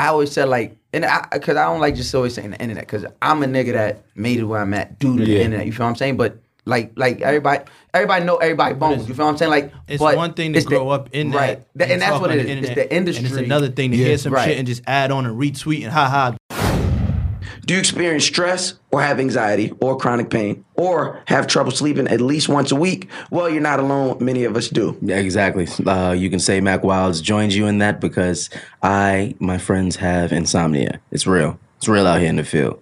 I always said like, and I because I don't like just always saying the internet because I'm a nigga that made it where I'm at due to the internet. You feel what I'm saying? But like, like everybody, everybody know everybody bones. You feel what I'm saying? Like, It's but one thing to it's the- grow up in that, right, That- and that's talk what on it the. It's the industry. And it's another thing to Yeah. hear some Right. shit and just add on and retweet and ha ha. Do you experience stress or have anxiety or chronic pain or have trouble sleeping at least once a week? Well, you're not alone. Many of us do. Yeah, exactly. Uh, you can say Mack Wilds joins you in that because I, my friends, have insomnia. It's real. It's real out here in the field.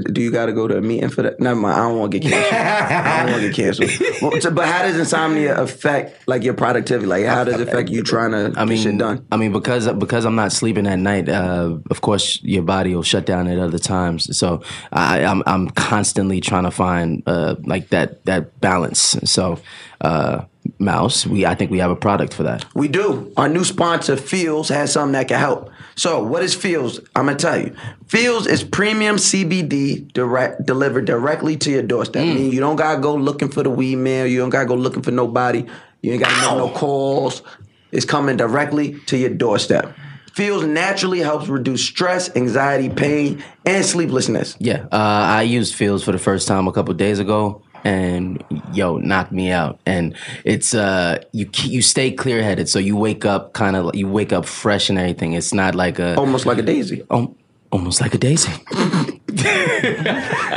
Do you got to go to a meeting for that? Never mind. I don't want to get canceled. I don't want to get canceled. Well, so- but how does insomnia affect like your productivity? Like how does it affect you trying to I mean, get shit done? I mean, because because I'm not sleeping at night. Uh, of course, your body will shut down at other times. So I, I'm I'm constantly trying to find uh, like that that balance. So, uh, Mouse, we I think we have a product for that. We do. Our new sponsor, Feals, has something that can help. So, what is Feals? I'm gonna tell you. Feals is premium CBD direct delivered directly to your doorstep. Mm. Meaning you don't gotta go looking for the weed man. You don't gotta go looking for nobody. You ain't gotta make no calls. It's coming directly to your doorstep. Feals naturally helps reduce stress, anxiety, pain, and sleeplessness. Yeah, uh, I used Feals for the first time a couple days ago, and yo, knock me out. And it's uh, you you stay clear headed, so you wake up kind of you wake up fresh and everything. It's not like a Almost like a daisy. um, Almost like a daisy.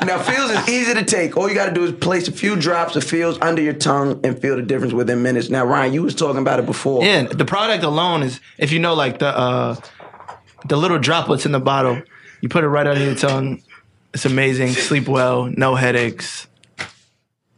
Now, Feals is easy to take. All you got to do is place a few drops of Feals under your tongue and feel the difference within minutes. Now, Ryan, you was talking about it before. Yeah, the product alone is if you know like the uh the little droplets in the bottle, you put it right under your tongue. It's amazing. Sleep well, no headaches.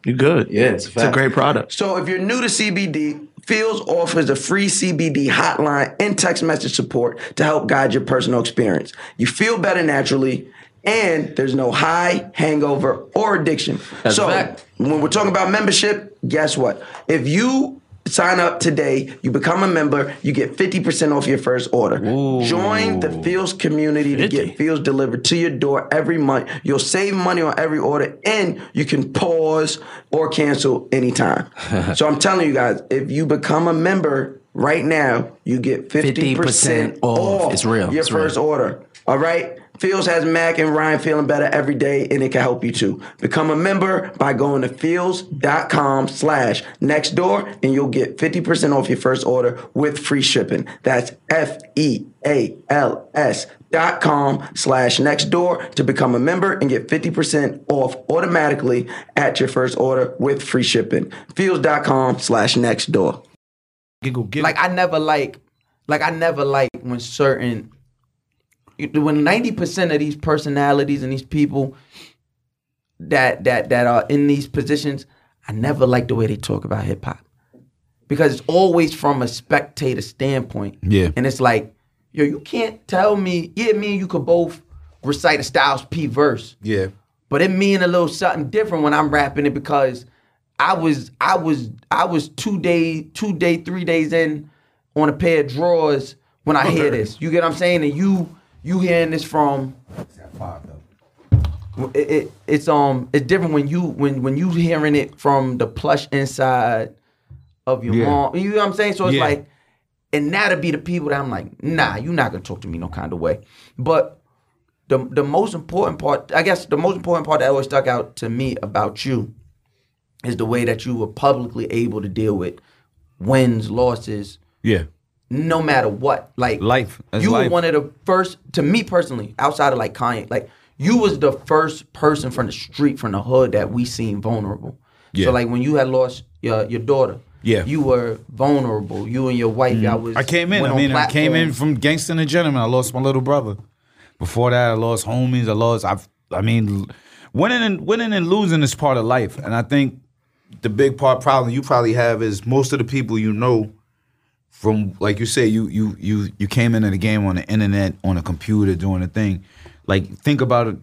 You good. Yeah, it's a It's a great product. So if you're new to CBD, Feals offers a free CBD hotline and text message support to help guide your personal experience. You feel better naturally, and there's no high, hangover, or addiction. That's so fact. when we're talking about membership, guess what? If you sign up today, you become a member, you get 50% off your first order. Join the Feals community to get Feals delivered to your door every month. You'll save money on every order and you can pause or cancel anytime. so I'm telling you guys, if you become a member right now, you get 50%, 50% off, off. It's real. your It's real. first order. All right? Feals has Mack and Ryan feeling better every day, and it can help you too. Become a member by going to feals.com slash next door, and you'll get 50% off your first order with free shipping. That's E F-E-A-L-S dot com slash next door to become a member and get 50% off automatically at your first order with free shipping. Feals.com slash next door. Giggle, giggle. like I never like like I never like when certain you- when ninety percent of these personalities and these people that that that are in these positions, I never like the way they talk about hip hop because it's always from a spectator standpoint. Yeah. and it's like yo, you can't tell me. Yeah, me and you could both recite a Styles P verse. yeah. But it mean a little something different when I'm rapping it because I was I was I was two day two day three days in on a pair of drawers when I hear this. You get what I'm saying? And you you hearing this from it, it it's um it's different when you when when you hearing it from the plush inside of your Yeah. mom. You know what I'm saying? So it's Yeah. like and that'll be the people that I'm like, nah, you're not gonna talk to me no kind of way. But the the most important part, I guess, the most important part that always stuck out to me about you is the way that you were publicly able to deal with wins, losses, Yeah. No matter what. Like Life. That's you life. were one of the first, to me personally, outside of like Kanye, like you was the first person from the street, from the hood that we seen vulnerable. Yeah. So like when you had lost your your daughter, Yeah. you were vulnerable. You and your wife, y'all mm. was. I came in. I mean, I came in from gangster and a gentleman. I lost my little brother. Before that, I lost homies. I lost. I've. I mean, winning and winning and losing is part of life. And I think the big part problem you probably have is most of the people you know from, like you say, you you you you came into the game on the internet, on a computer, doing a thing. Like think about it.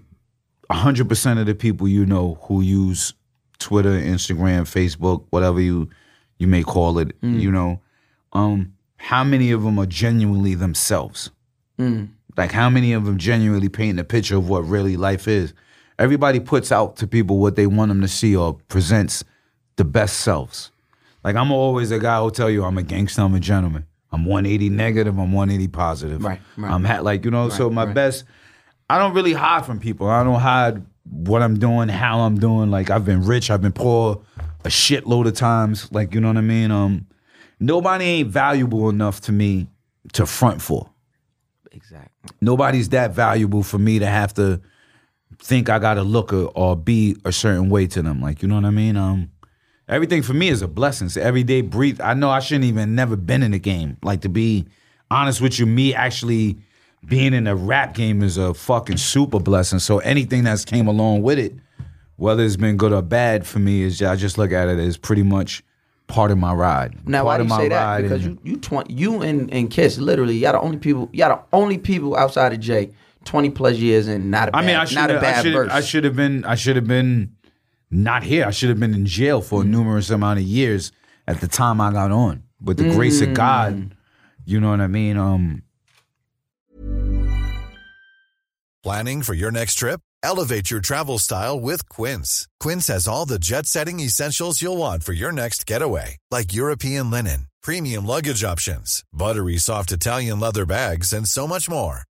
hundred percent of the people you know who use Twitter, Instagram, Facebook, whatever you you may call it, you know, um, how many of them are genuinely themselves? Like how many of them genuinely paint a picture of what really life is? Everybody puts out to people what they want them to see or presents the best selves. Like I'm always a guy who'll tell you I'm a gangster, I'm a gentleman. I'm 180 negative, I'm 180 positive. Right, right. I'm ha- like you know. so my best. I don't really hide from people. I don't hide what I'm doing, how I'm doing. Like I've been rich, I've been poor, a shitload of times. Like you know what I mean. Um, nobody ain't valuable enough to me to front for. Exactly. Nobody's that valuable for me to have to think I gotta look or, or be a certain way to them. Like you know what I mean. Um, everything for me is a blessing. So every day breathe. I know I shouldn't even never been in the game. Like to be honest with you, me actually being in the rap game is a fucking super blessing. So anything that's came along with it, whether it's been good or bad for me, is I just look at it as pretty much part of my ride. Now, part why do you say that? Because you you twenty you and, and Kiss literally y'all the only people y'all the only people outside of Jay twenty plus years and not a bad, I mean, I should not a bad. I should have been. I should have been not here. I should have been in jail for Mm. a numerous amount of years at the time I got on. With the grace of Mm. God, you know what I mean. Um, Planning for your next trip? Elevate your travel style with Quince. Quince has all the jet setting essentials you'll want for your next getaway, like European linen, premium luggage options, buttery soft Italian leather bags, and so much more.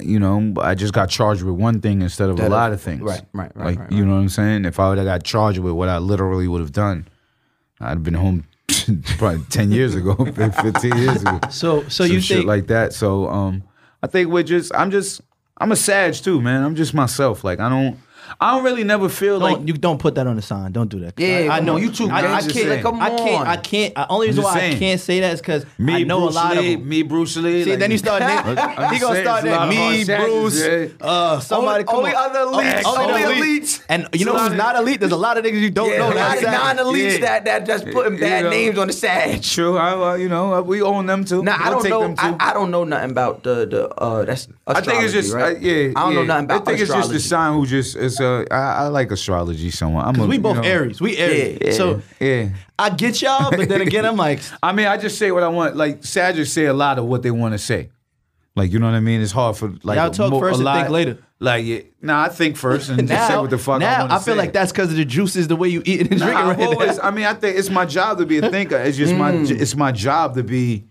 You know, I just got charged with one thing instead of a That- lot of things. right, right, right, Like, right, you know what I'm saying? If I would have got charged with what I literally would have done, I'd have been home probably 10 years ago, 15 years ago. So, so Some you shit think like that. So, um, I think we're just, I'm just, I'm a Sag too, man. I'm just myself. Like, I don't, I don't really never feel don't, like, you don't put that on the sign. Don't do that. Yeah, I, I come know on, you too I, I gangster can't. saying. Come I can't. I can't. I, only reason just why saying. I can't say that is because me, I know Bruce a lot Lee, of them. me, Bruce Lee. See, like- then you start. I'm he gonna saying, start it's a lot that of me, hard Sags, Bruce. yeah. Uh, somebody. come only on. other elites, Oh, only elite. elites. And you know It's who's not elite? There's a lot of niggas you don't Yeah, know. a lot that's of Sag. non-elites Yeah. that that just putting bad know. names on the sag. True. I, well, you know, we own them too. Now I We'll don't take know. them too. I, I don't know nothing about the the uh that's I think it's astrology, just right? uh, yeah. I don't know yeah. nothing about I think it's just astrology. the sign who just is uh I, I like astrology somewhat. I'm a, We you both know, Aries. We Aries. Yeah, So Yeah. I get y'all, but then again, I'm like, I mean, I just say what I want. Like Sagittarius say a lot of what they want to say. Like you know what I mean? It's hard for like Y'all talk mo- first a and lot- think later. Like yeah, nah, I think first and just say what the fuck I now want I, to feel like that's because of the juices, the way you eat and Nah, drink it right always, now. I mean, I think it's my job to be a thinker. It's just my Mm. it's my job to be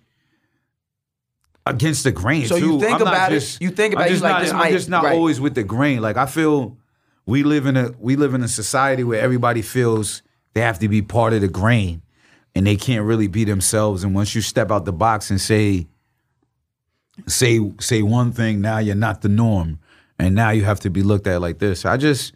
against the grain. So you think I'm not about it- just- you think about I'm it, you just like, not, this I'm might- just not right. always with the grain. Like I feel we live in a we live in a society where everybody feels they have to be part of the grain and they can't really be themselves. And once you step out the box and say say say one thing, now you're not the norm, and now you have to be looked at like this. I just.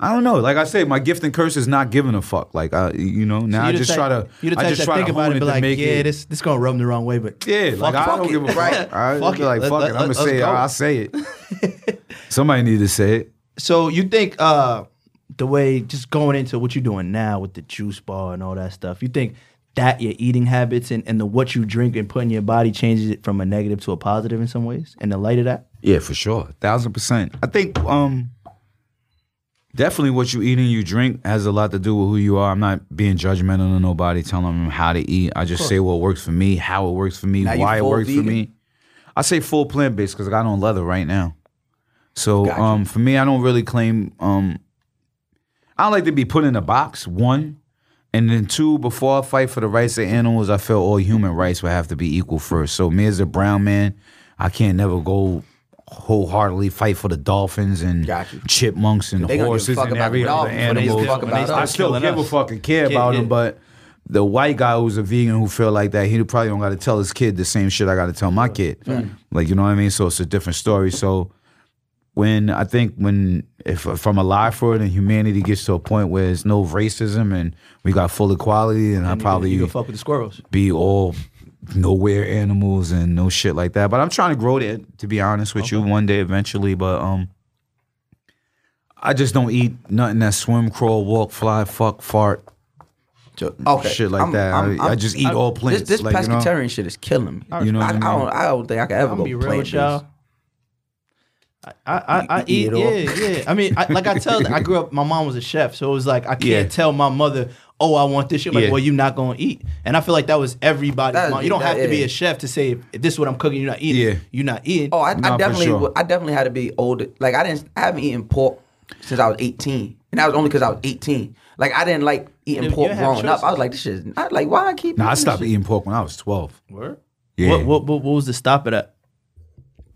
I don't know. Like I say, my gift and curse is not giving a fuck. Like I, you know, now I just type- try to, You the I type just try think to about it it and be like, make yeah, it. this this gonna rub them the wrong way, but Yeah, like I don't it, give a fuck. I Fuck it. like, fuck let- it. I'm gonna say it. go. I'll say it. Somebody need to say it. So you think uh the way just going into what you're doing now with the juice bar and all that stuff, you think that your eating habits and, and the what you drink and put in your body changes it from a negative to a positive in some ways? In the light of that? Yeah, for sure, thousand percent. I think um, definitely what you eat and you drink has a lot to do with who you are. I'm not being judgmental of nobody, telling them how to eat. I just say what works for me, how it works for me, Now why it works for me. I say full plant based because I got on leather right now. So Gotcha. um, for me, I don't really claim. Um, I like to be put in a box. One, and then two. Before I fight for the rights of animals, I feel all human rights would have to be equal first. So me as a brown man, I can't never go wholeheartedly fight for the dolphins and Gotcha. chipmunks and They gonna give a horses and every other animal. I us. still give a fucking care Yeah, about yeah. them, but the white guy who's a vegan who feel like that, he probably don't got to tell his kid the same shit I got to tell my kid. Like you know what I mean? So it's a different story. So when I think when if if I'm alive for it and humanity gets to a point where there's no racism and we got full equality, and I And you- probably you, can fuck with the squirrels. be all nowhere animals and no shit like that. But I'm trying to grow that, to be honest with you, one day eventually. But um, I just don't eat nothing that swim, crawl, walk, fly, fuck, fart, So, okay, shit like I'm- that. I'm- I, I I'm- just eat I'm- all plants. This, this like, you know? pescatarian shit is killing me. You know I, what I mean? I don't. I don't think I could ever I'm go be real with plant-based. y'all. I, I, I, I eat eat, yeah, yeah. I mean, I, like I tell, I grew up. My mom was a chef, so it was like I can't Yeah. tell my mother, "Oh, I want this." Shit. Like, Yeah. well, you're not gonna eat. And I feel like that was everybody's That- mom. You don't that- have to be a chef to say if, if this is what I'm cooking, you're not eating. Yeah. You're not eating. Oh, I, I definitely, sure. I definitely had to be older. Like I didn't, I haven't eaten pork since I was 18, and that was only because I was 18. Like I didn't like eating You- you pork have growing up. I was like, this shit. is- I like why I keep. Nah, I eating this stopped shit? eating pork when I was 12. Word? Yeah. What, what, what, what was the stop of that?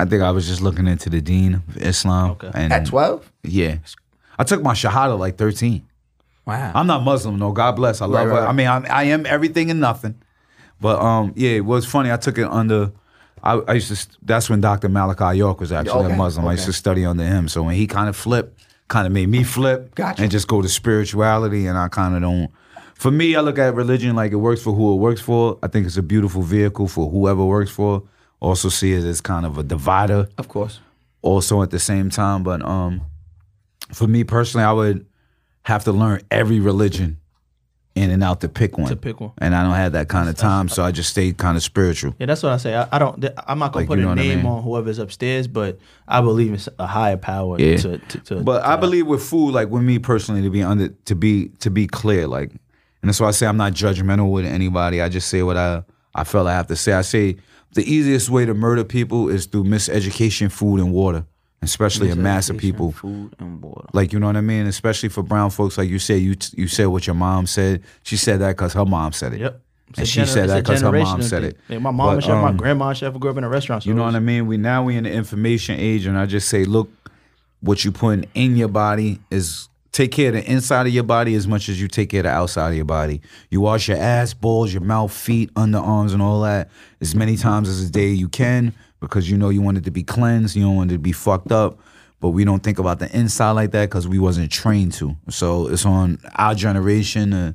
I think I was just looking into the Deen of Islam. Okay. And at 12. Yeah. I took my Shahada like 13. Wow. I'm not Muslim, no. God bless. I love Right, right. it. I mean, I, I am everything and nothing. But um, yeah, it was funny. I took it under. I, I used to. That's when Dr. Malachi York was actually Okay, a Muslim. I used to study under him. So when he kind of flipped, kind of made me flip Gotcha. and just go to spirituality. And I kind of don't. For me, I look at religion like it works for who it works for. I think it's a beautiful vehicle for whoever works for. Also see it as kind of a divider of course. also at the same time. But um, for me personally, I would have to learn every religion in and out to pick one. To pick one. And I don't have that kind of time, so I just stayed kind of spiritual. Yeah, that's what I say. I, I don't. I'm not gonna Like, put you know a what I name mean? on whoever's upstairs, but I believe it's a higher power. Yeah. To, to, to, But I believe with food, like with me personally, to be under to be to be clear, like, and that's why I say I'm not judgmental with anybody. I just say what I I felt I have to say. I say the easiest way to murder people is through miseducation, food, and water, especially a mass of people. Food and water. Like you know what I mean, especially for brown folks. Like you said, you you said what your mom said. She said that because her mom said it. Yep. It's And she gener- said that because her mom said it. Like, my mom But, chef, my um, grandma a chef, grew up in a restaurant. So You know what I mean? We now we in the information age, and I just say, look, what you put in your body is take care of the inside of your body as much as you take care of the outside of your body. You wash your ass, balls, your mouth, feet, underarms, and all that as many times as a day you can because you know you want it to be cleansed, you don't want it to be fucked up. But we don't think about the inside like that because we wasn't trained to. So it's on our generation to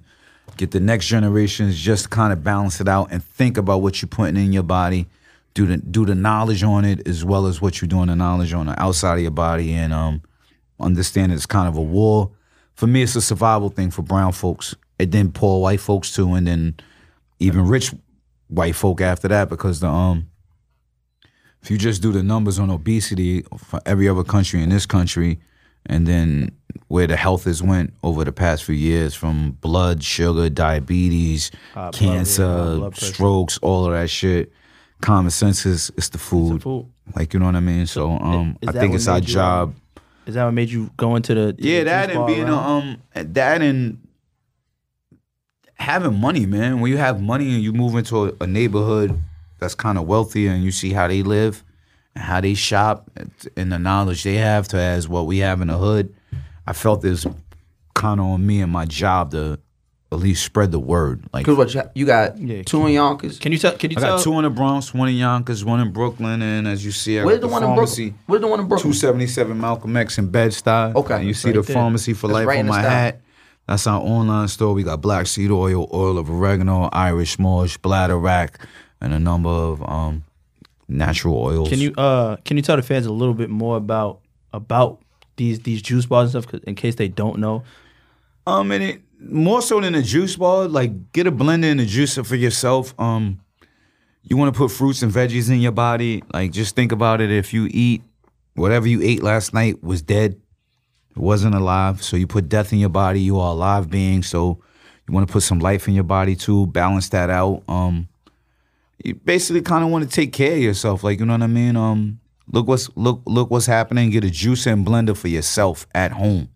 get the next generations just kind of balance it out and think about what you're putting in your body do the do the knowledge on it as well as what you're doing the knowledge on the outside of your body and um understand it's kind of a war. For me, it's a survival thing for brown folks, and then poor white folks too, and then even rich white folk after that because the um if you just do the numbers on obesity for every other country in this country and then where the health has went over the past few years from blood sugar diabetes blood rate, cancer high blood strokes all of that shit common sense is it's the food, food. like you know what i mean so um is i think it's our you, job um, Is that what made you go into the? yeah, the that and being a, um that and having money, man. When you have money and you move into a, a neighborhood that's kind of wealthy and you see how they live and how they shop and the knowledge they have to as what we have in the hood, I felt this kind of on me and my job to at least spread the word. Like Cause what you, you got Yeah. two in Yonkers. Can you tell? Can you I tell? got two in the Bronx, one in Yonkers, one in Brooklyn, and as you see, I Where's got the one in pharmacy. Brooklyn? Where's the one in Brooklyn? 277 Malcolm X in Bed-Stuy. Okay. And you see right the there. pharmacy for That's life right on the my style. hat. That's our online store. We got black seed oil, oil of oregano, Irish moss, bladderwrack, and a number of um, natural oils. Can you uh can you tell the fans a little bit more about about these these juice bars and stuff 'cause- in case they don't know? Um, and it more so than a juice bar, like get a blender and a juicer for yourself. Um, you want to put fruits and veggies in your body. Like just think about it. If you eat whatever you ate last night was dead, it wasn't alive. So you put death in your body. You are a live being. So you want to put some life in your body too. Balance that out. Um, you basically kind of want to take care of yourself. Like you know what I mean. Um, look what's look look what's happening. Get a juicer and blender for yourself at home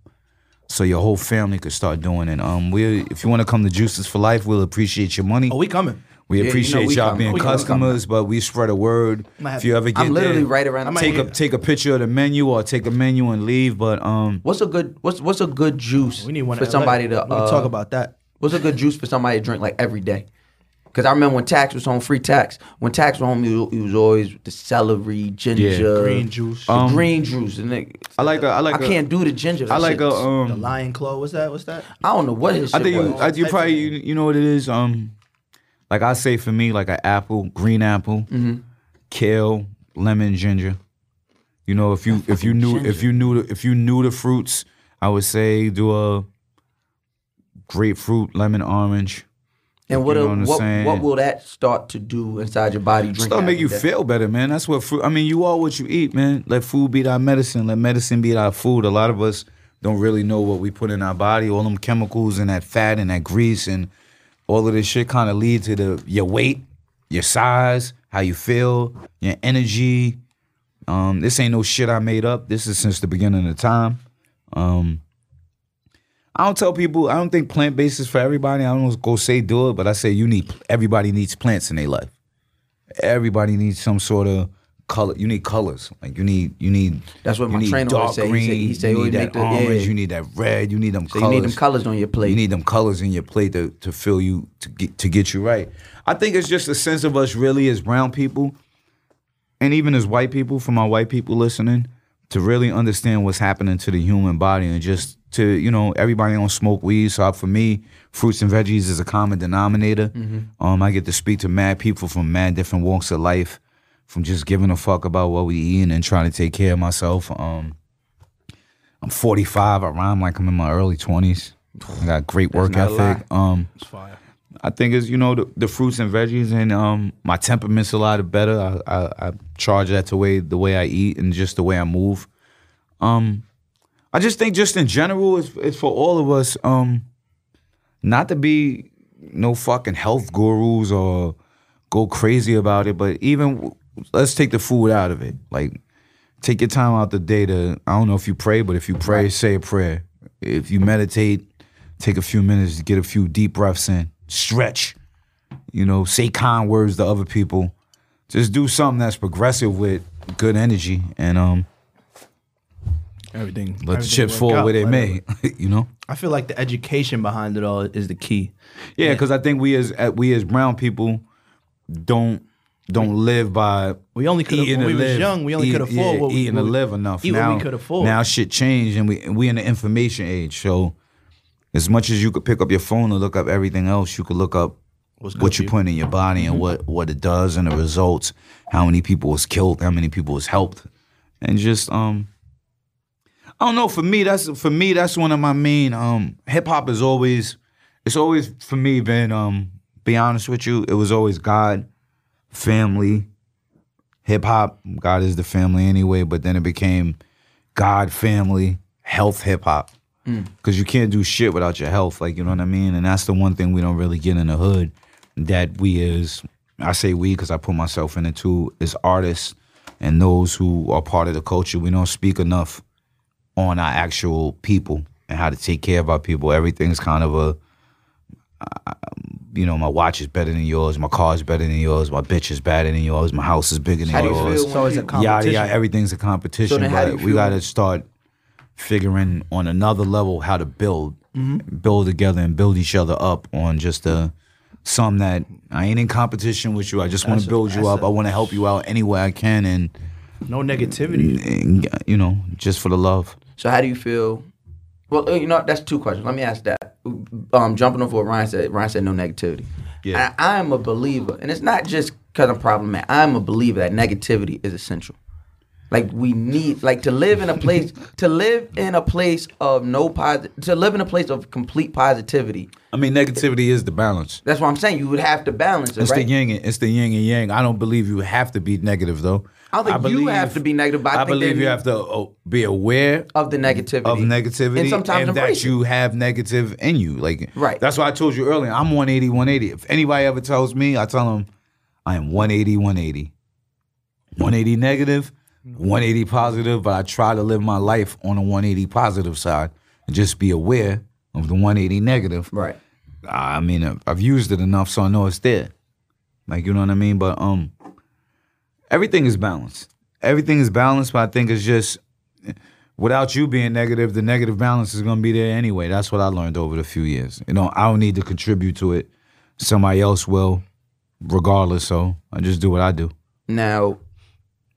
so your whole family could start doing it. Um, we if you want to come to Juices for Life, we'll appreciate your money. Oh, we coming. we Yeah, you know appreciate we y'all coming. being We coming. customers, but we spread a word. Have- If you ever get I'm literally there, right around the take a corner. take a picture of the menu or take a menu and leave. But um, What's a good what's what's a good juice We need one for in LA. somebody to We uh, talk about that. What's a good juice for somebody to drink like every day? Because I remember when Tax was on free tax. When Tax was home, he was, always the celery, ginger, Green juice. the Um, green juice. And it, I like a I like I a- can't do the ginger. I like shit a is- the um. lion claw. What's that? What's that? I don't know what his I shit think you, was. I, you probably you, you know what it is. Um, like I say for me, like an apple, green apple, Mm-hmm. kale, lemon, ginger. You know, if you if you knew if you knew the, if you knew the fruits, I would say do a grapefruit, lemon, orange. And what you a- know what what, what will that start to do inside your body? Drink Start make you day? feel better, man. That's what food. I mean, you are what you eat, man. Let food be our medicine. Let medicine be our food. A lot of us don't really know what we put in our body. All them chemicals and that fat and that grease and all of this shit kind of lead to the your weight, your size, how you feel, your energy. Um, this ain't no shit I made up. This is since the beginning of time. Um, I don't tell people. I don't think plant based is for everybody. I don't go say do it, but I say you need. Everybody needs plants in their life. Everybody needs some sort of color. You need colors. Like you need. You need. That's what you my need trainer dark say. He green. say- he say, you "Oh, need you that the- orange. yeah." You need that red. You need them So colors. you need them colors on your plate. You need them colors in your plate to, to fill you to get to get you right. I think it's just a sense of us really as brown people, and even as white people, for my white people listening, to really understand what's happening to the human body and just to you know everybody don't smoke weed. So for me, fruits and veggies is a common denominator. Mm-hmm. Um, I get to speak to mad people from mad different walks of life, from just giving a fuck about what we eat and trying to take care of myself. Um, I'm 45. I rhyme like I'm in my early 20s. I got great work ethic. Um, It's fire. I think it's you know the, the fruits and veggies and um my temperament's a lot better. I, I I charge that to way the way I eat and just the way I move. Um, I just think just in general it's it's for all of us um not to be no fucking health gurus or go crazy about it, but even let's take the food out of it. Like take your time out the day to I don't know if you pray, but if you pray, say a prayer. If you meditate, take a few minutes to get a few deep breaths in. Stretch. You know, say kind words to other people. Just do something that's progressive with good energy and um Everything. let the chips fall out, where they may. you know? I feel like the education behind it all is the key. Yeah, because I think we as uh, we as brown people don't don't live by We only could eating when we to was live. young. We only Eat- could afford yeah, what we, eating what to live enough. Eat now, what we could afford. Now shit changed, and we we in the information age. So as much as you could pick up your phone and look up everything else, you could look up What's what you you. put in your body Mm-hmm. and what what it does and the results. How many people was killed? How many people was helped? And just um. I don't know. For me, that's for me. That's one of my main. Um, hip hop is always, it's always for me been. Um, be honest with you, it was always God, family, hip hop. God is the family anyway, but then it became God, family, health, hip hop. Because you can't do shit without your health, like you know what I mean. And that's the one thing we don't really get in the hood. That we is, I say we because I put myself in it too. Is artists and those who are part of the culture. We don't speak enough on our actual people and how to take care of our people. Everything's kind of a, you know, my watch is better than yours, my car is better than yours, my bitch is better than yours, my house is bigger than How do you yours. feel So it's a competition. Yada yada, everything's a competition. So then how do but we got to start figuring on another level how to build, Mm-hmm. build together and build each other up on just a. Some that I ain't in competition with you. I just want to build you up. a- I want to help you out any way I can, and, no negativity. and you know, just for the love. So how do you feel? Well, you know, that's two questions. Let me ask that. Um, jumping off what Ryan said. Ryan said no negativity. Yeah. I, am a believer, and it's not just because I'm problematic. I'm a believer that negativity is essential. Like we need, like to live in a place, to live in a place of no positive, to live in a place of complete positivity. I mean, negativity is the balance. That's what I'm saying. You would have to balance it, It's right? the yin. and- It's the yin and yang. I don't believe you have to be negative though. I don't think you have to be negative, I think believe you have to be aware of the negativity. of negativity and sometimes and that you have negative in you. Like Right. That's why I told you earlier. I'm 180, 180. If anybody ever tells me, I tell them I am 180, 180. 180 negative, 180 positive, but I try to live my life on a 180 positive side and just be aware of the 180 negative. right. I mean, I've- I've used it enough, so I know it's there. Like you know what I mean. But um, everything is balanced. Everything is balanced, but I think it's just without you being negative, the negative balance is gonna be there anyway. That's what I learned over the few years. You know, I don't need to contribute to it. Somebody else will, regardless. So I just do what I do. Now,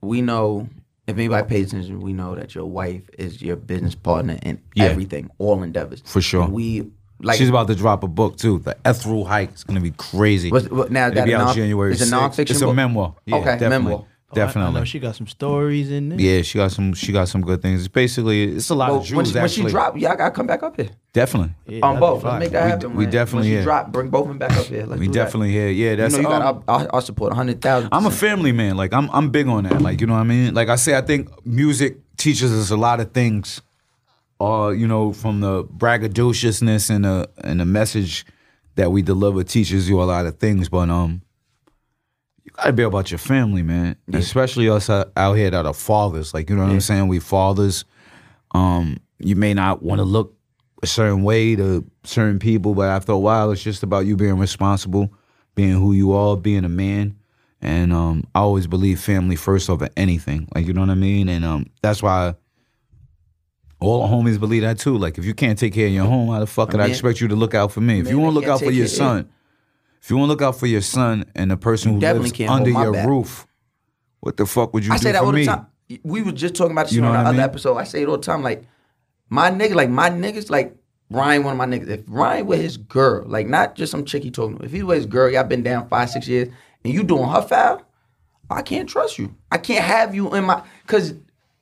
we know if anybody pays attention, we know that your wife is your business partner in Yeah. everything, all endeavors. For sure. And we like She's about to drop a book too. The Ethereal Hike. is gonna be crazy. What's- what- now, It'll that be out non- January. it's a nonfiction It's a book? memoir. Yeah, Okay, definitely. memoir. Oh, I- I, Definitely. know she got some stories in there. Yeah, she got some. She got some good things. It's basically, it's a lot Well, of Jews when, she, when she actually. drop, y'all gotta come back up here Definitely, Yeah, on both. Let's make that We- happen. we when- definitely when she here. drop, bring both of them back up here. Let's we do that. definitely here. Yeah, that's. you know, you um, got. I'll, I'll support a hundred thousand. I'm a family man. Like I'm, I'm big on that. Like you know what I mean. Like I say, I think music teaches us a lot of things. Uh, you know, from the braggadociousness and the and the message that we deliver teaches you a lot of things. But um, you gotta be about your family, man. Especially us out out here that are fathers. Like you know what I'm saying. We fathers. Um, you may not want to look a certain way to certain people, but after a while, it's just about you being responsible, being who you are, being a man. And um, I always believe family first over anything. Like you know what I mean. And um, that's why all the homies believe that too. Like if you can't take care of your home, how the fuck could I man- expect you to look out for me? If you want to look out for your son, if you want to look out for your son and the person You who lives under your back. roof, what the fuck would you do? I say that all me? the time. We were just talking about this You know on the what I other mean? episode. I say it all the time. Like my nigga, like my niggas, like Ryan, one of my niggas. If Ryan with his girl, like not just some chick he talking to, if he with his girl, y'all been down five, six years, and you doing her foul, I can't trust you. I can't have you in my because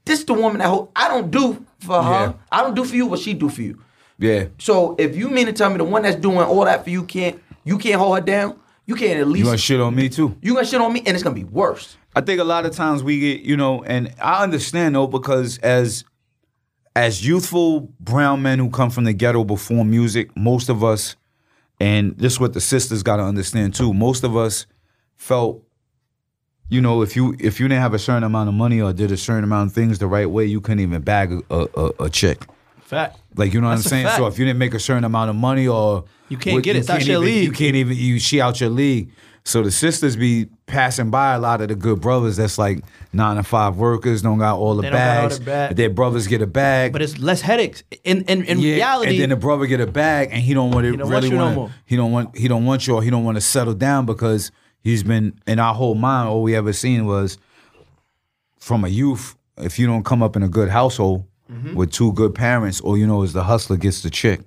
this the woman that hold, I don't do for her. Yeah. I don't do for you what she do for you. Yeah. So if you mean to tell me the one that's doing all that for you can't you can't hold her down, you can't at least You gonna shit on me too? you gonna shit on me and it's gonna be worse. I think a lot of times we get, you know, and I understand though because as as youthful brown men who come from the ghetto before music, most of us, and this is what the sisters got to understand too. Most of us felt, you know, if you if you didn't have a certain amount of money or did a certain amount of things the right way, you couldn't even bag a, a, a chick. Fact. Like you know what That's a I'm saying? So if you didn't make a certain amount of money or You can't get it. Out your even, You can't even you she out your league. So the sisters be passing by a lot of the good brothers that's like nine to five workers, don't got all the They don't got all bags. the bag. Their brothers get a bag. But it's less headaches. In in, in Yeah, reality, and then the brother get a bag, and he don't want to He don't want really no want. more. he don't want. He don't want you, or he don't want to settle down because he's been in our whole mind. All we ever seen was from a youth. If you don't come up in a good household Mm-hmm. with two good parents, all you know is the hustler gets the chick.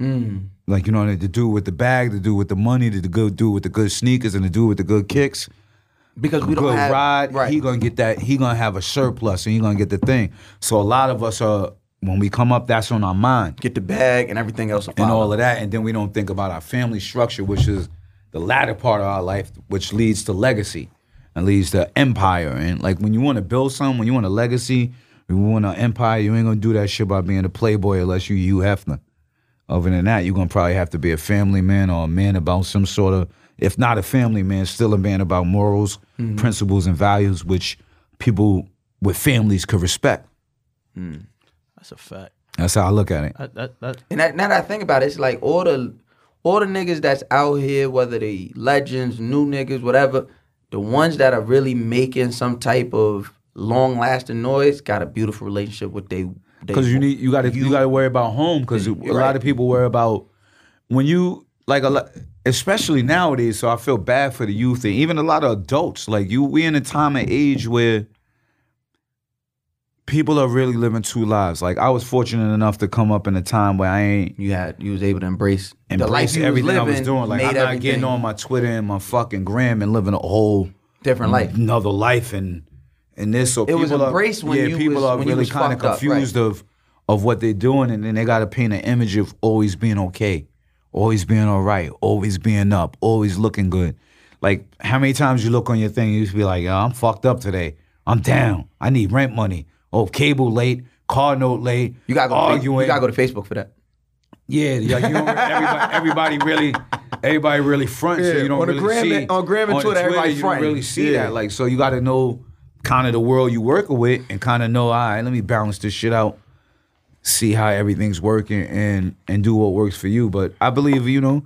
Mm. Like you know, the dude with the bag, the dude with the money, the good dude with the good sneakers, and the dude with the good kicks Because we don't good have ride, right. he gonna get that. He gonna have a surplus, and he gonna get the thing. So a lot of us are when we come up, that's on our mind get the bag and everything else and all of that, and then we don't think about our family structure, which is the latter part of our life, which leads to legacy and leads to empire. And like when you want to build something, when you want a legacy, you want an empire, you ain't gonna do that shit by being a playboy unless you Hugh Hefner. Other than that, you're gonna probably have to be a family man or a man about some sort of, if not a family man, still a man about morals, mm-hmm. principles, and values, which people with families could respect. Mm. that's a fact. That's how I look at it. That, that, that, And that, now that I think about it, it's like all the all the niggas that's out here, whether they legends, new niggas, whatever, the ones that are really making some type of long lasting noise got a beautiful relationship with they. because you need you got to you, got to worry about home because a You're lot of people worry about when you like a lot especially nowadays so i feel bad for the youth and even a lot of adults like you we in a time and age where people are really living two lives. Like i was fortunate enough to come up in a time where i ain't you had you was able to embrace, the life everything was living, i was doing. Like i'm not everything. getting on my twitter and my fucking gram and living a whole different life. another life and and this so It was people embraced are, when yeah you people was- are really kind of fucked up, confused right. of of what they're doing and then they got to paint an image of always being okay always being all right always being up always looking good. Like how many times you look on your thing you to be like Yo, i'm fucked up today. I'm down. I need rent money oh cable late car note late You gotta go. Arguing you gotta go to Facebook for that. yeah, like you don't, everybody, everybody really, everybody really fronts. so you don't on the really gram see on gram and the Twitter, everybody you don't really see Yeah. that. Like, so you got to know kind of the world you working with, and kind of know, all right, let me balance this shit out, see how everything's working, and and do what works for you. But I believe, you know,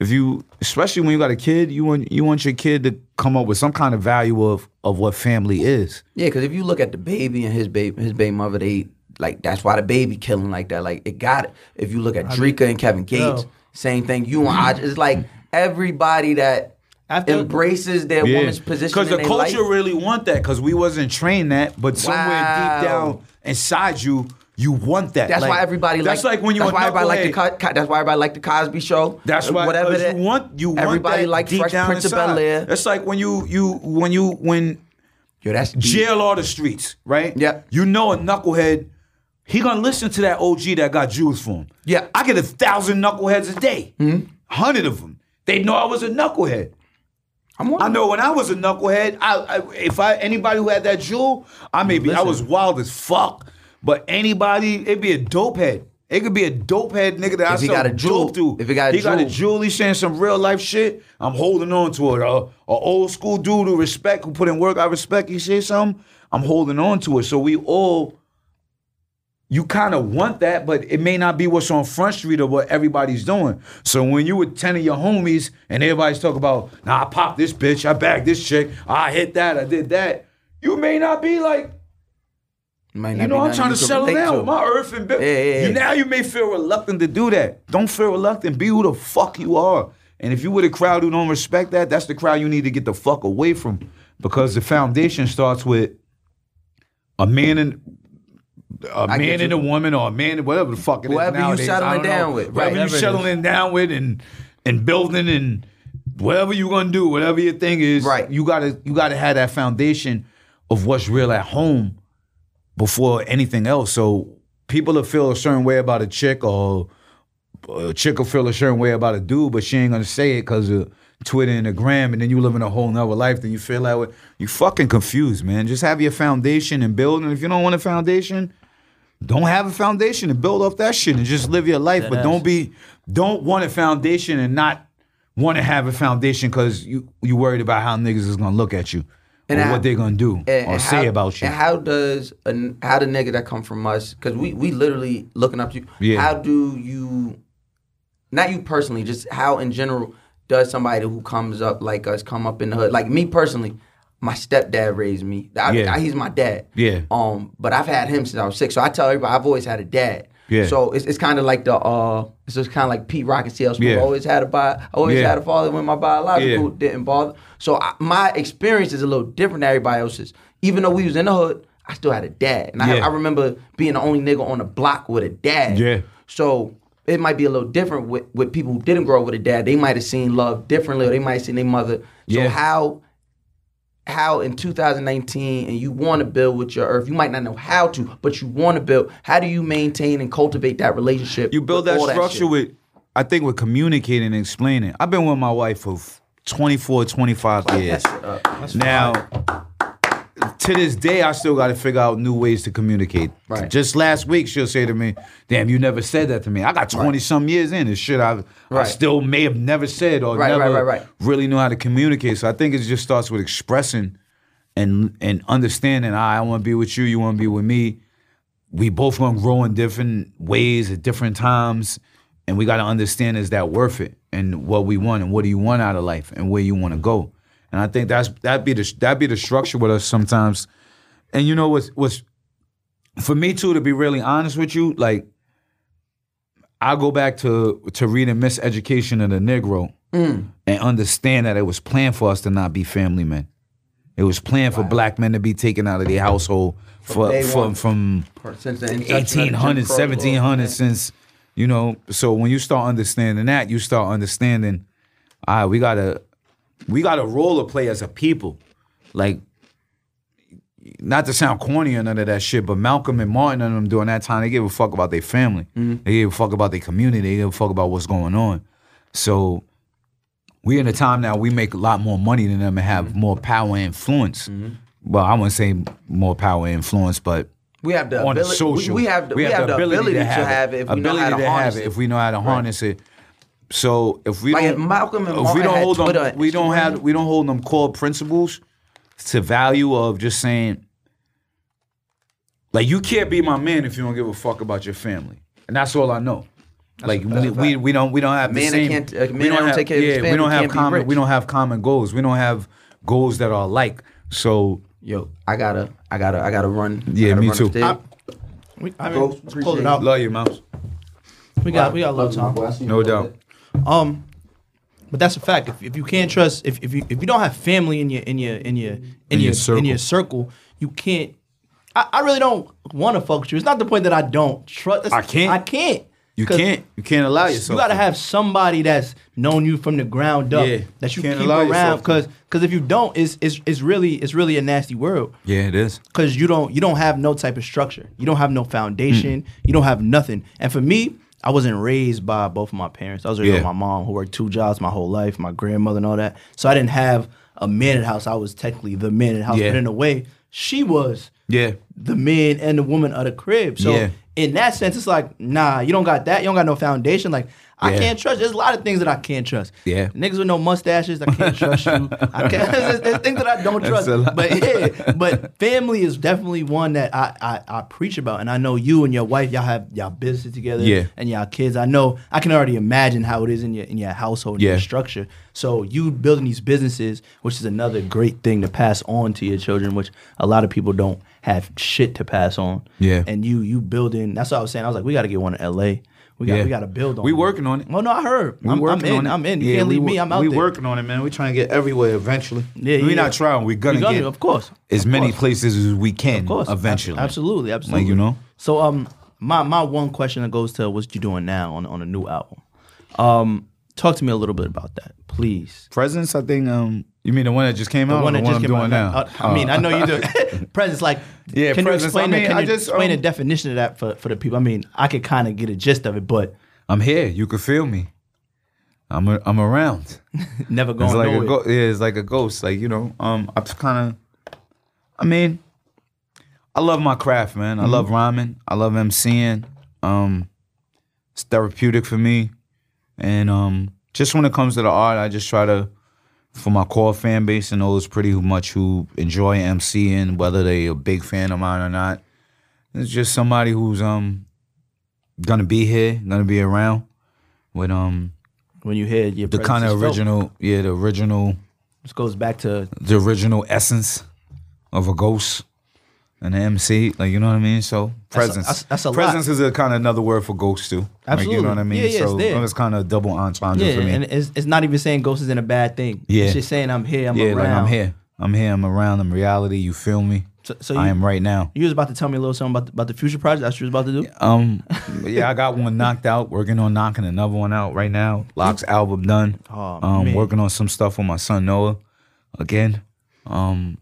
if you, especially when you got a kid, you want you want your kid to come up with some kind of value of of what family is. Yeah, because if you look at the baby and his baby, his baby mother, they like that's why the baby killing like that. Like it got it. If you look at Dreka and Kevin Gates, Yo. same thing. You and I, it's like everybody that After- embraces their woman's position Because the their culture life. really want that because we wasn't trained that, but somewhere deep down inside you, you want that. That's Like, why everybody That's like. like when you That's why everybody like the. Co- Co- that's why everybody like the Cosby Show. That's why whatever that you want you want everybody like Fresh Prince of inside. Bel Air. That's like when you you when you when Yo, that's deep. jail all the streets, right? Yeah. You know a knucklehead, he gonna listen to that OG that got Jews for him. Yeah. I get a thousand knuckleheads a day, Hmm? hundred of them. They know I was a knucklehead. I'm. I know when I was a knucklehead, I, I if I anybody who had that jewel, I may be I was wild as fuck. But anybody, it'd be a dope head. It could be a dope head nigga that I If he sell got a jewel- dope to. if he got a he got a jewel. jewel, he's saying some real life shit. I'm holding on to it. A, a old school dude who respect, who put in work, I respect. He say something, I'm holding on to it. So we all you kind of want that, but it may not be what's on Front Street or what everybody's doing. So when you with 10 of your homies and everybody's talking about, nah, I popped this bitch, I bagged this chick, I hit that, I did that, you may not be like, you know, I'm trying to settle down to. with my earth and bit. Yeah, yeah, yeah. Now you may feel reluctant to do that. Don't feel reluctant. Be who the fuck you are. And if you with a crowd who don't respect that, that's the crowd you need to get the fuck away from. Because the foundation starts with a man and a I man and a woman or a man and whatever the fuck it is Whoever you nowadays. I settling don't know. down with, right. Whatever you it is. settling down with and and building and whatever you're gonna do, whatever your thing is, Right. you gotta you gotta have that foundation of what's real at home before anything else. So people will feel a certain way about a chick, or a chick will feel a certain way about a dude, but she ain't gonna say it because of Twitter and the gram, and then you live in a whole nother life. Then you feel that way. You fucking confused, man. Just have your foundation and build. And if you don't want a foundation, don't have a foundation and build off that shit and just live your life. but don't be, don't want a foundation and not want to have a foundation because you you worried about how niggas is gonna look at you And how- what they're gonna do And- or and say how- about you. And how does a, how the nigga that come from us? Because we we literally looking up to you. Yeah. How do you, not you personally, just how in general does somebody who comes up like us come up in the hood? Like me personally, my stepdad raised me. I, Yeah. I- he's my dad. Yeah. Um, but I've had him since I was six. So I tell everybody I've always had a dad. Yeah. So it's, it's kind of like the uh, it's just kind of like Pete Rock and CL Smooth. Yeah. I always had a bi- I always Yeah. had a father when my biological Yeah. didn't bother. So I, my experience is a little different than everybody else's. Even though we was in the hood, I still had a dad, and I, I remember being the only nigga on the block with a dad. Yeah. So it might be a little different with, with people who didn't grow up with a dad. They might have seen love differently, or they might have seen their mother. So Yeah. how how in 2019 and you want to build with your earth, you might not know how to, but you want to build. How do you maintain and cultivate that relationship? You build that structure shit? with, I think, with communicating and explaining. I've been with my wife for 24, 25 years. Now, to this day, I still got to figure out new ways to communicate. Right. Just last week, she'll say to me, "Damn, you never said that to me." I got twenty some years in. This shit I, I still may have never said or Right, never right, right, right. really knew how to communicate. So I think it just starts with expressing and and understanding. "Ah, I want to be with you. You want to be with me. We both gonna grow in different ways at different times, and we got to understand is that worth it and what we want and what do you want out of life and where you want to go. And I think that's that be the that be the structure with us sometimes. And you know what's what's for me too to be really honest with you, like I go back to to reading Miseducation of the Negro Mm. and understand that it was planned for us to not be family men. It was planned for black men to be taken out of their household for, from from Since the inception of the Jim 1800, Crow law. 1700 since you know. So when you start understanding that, you start understanding. All right, we gotta we got a role to play as a people. Like, not to sound corny or none of that shit, but Malcolm and Martin and them during that time, they gave a fuck about their family. Mm-hmm. They gave a fuck about their community. They gave a fuck about what's going on. So we in a time now we make a lot more money than them and have Mm-hmm. more power and influence. Well, I wouldn't say more power and influence, but We have the on ability. social, we, we have the, we have the ability, to have it if we know ability how to to harness have it. it if we know how to harness it. So if we Like, don't, if Malcolm and if Martin we don't hold Twitter them, we don't have we don't hold them core principles to value of just saying, like you can't be my man if you don't give a fuck about your family, and that's all I know. like we, we we don't we don't have Man that same. can't- a man we that don't don't have take care of his yeah. We don't have common. We don't have common goals. We don't have goals that are alike. So Yo, I gotta, I gotta, I gotta run. Yeah, gotta me run too. upstairs. We, I mean, let's close it out. love you, mouse. We got we got a little time. No doubt. Um, but that's a fact. If, if you can't trust, if, if you if you don't have family in your in your in your in, In your, your in your circle, you can't. I, I really don't want to fuck with you. It's not the point that I don't trust. I can't. I can't. You can't. You can't allow yourself. You got to to. have somebody that's known you from the ground up Yeah, that you can't keep around. Because because if you don't, it's, it's it's really it's really a nasty world Yeah, it is. because you don't you don't have no type of structure. You don't have no foundation. You don't have nothing. And for me, I wasn't raised by both of my parents. I was raised Yeah. by my mom who worked two jobs my whole life, my grandmother and all that. So I didn't have a man in the house. I was technically the man in the house, Yeah. but in a way, she was Yeah. the man and the woman of the crib. So Yeah. in that sense, it's like, nah, you don't got that. You don't got no foundation. Like, I Yeah. can't trust. There's a lot of things that I can't trust. Yeah. Niggas with no mustaches, I can't trust you. I can't, there's, there's things that I don't trust. But yeah, but family is definitely one that I, I I preach about. And I know you and your wife, y'all have y'all business together Yeah. and y'all kids. I know I can already imagine how it is in your in your household and Yeah. your structure. So you building these businesses, which is another great thing to pass on to your children, which a lot of people don't have shit to pass on. Yeah. And you you building that's what I was saying. I was like, we gotta get one in LA. We got Yeah. we gotta build on it. We it. working on it. Well, no, I heard. We I'm, I'm working in. on it. I'm in. You Yeah, can't we leave me. I'm out we there. working on it, man. We trying to get everywhere eventually. Yeah, we not trying. We're gonna We gonna, get of course. as Of many course. places as we can Of course, eventually. Ab- absolutely, absolutely. Like you know. So um, my my one question that goes to what you doing now on on a new album. Um, Talk to me a little bit about that, please. Presence, I think. Um, you mean the one that just came The out? one that the just one came I'm out. doing now. Uh, I mean, I know you do. Uh, presence, like, Yeah, Can you explain I it? mean, Can I you just, explain the um, definition of that for, for the people? I mean, I could kind of get a gist of it, but I'm here. You can feel me. I'm a, I'm around. never It's going like a nowhere. go- yeah, it's like a ghost. Like you know, um, I'm kind of. I mean, I love my craft, man. I Mm-hmm. love rhyming. I love MCing. Um, it's therapeutic for me, and um, just when it comes to the art, I just try to, for my core fan base and those pretty much who enjoy MCing, whether they a big fan of mine or not. It's just somebody who's um gonna be here, gonna be around. With um when you hear your the kind of original, yeah, the original, This goes back to the original essence of a ghost and an MC. Like you know what I mean? So That's a- presence. that's- a lot. presence is a kind of another word for ghost too. Like, you know what I mean? Yeah, yeah, it's so there. it's kind of a double entendre yeah, for me. and it's, it's not even saying ghost isn't a bad thing. Yeah. it's just saying I'm here, I'm yeah, around. like I'm here. I'm here. I'm around. I'm reality. You feel me? So, so I am right now. You was about to tell me a little something about the, about the future project. That's what you was about to do. Um, yeah, I got one knocked out. Working on knocking another one out right now. LOX album done. Oh, um, man. working on some stuff with my son Noah. Again, um,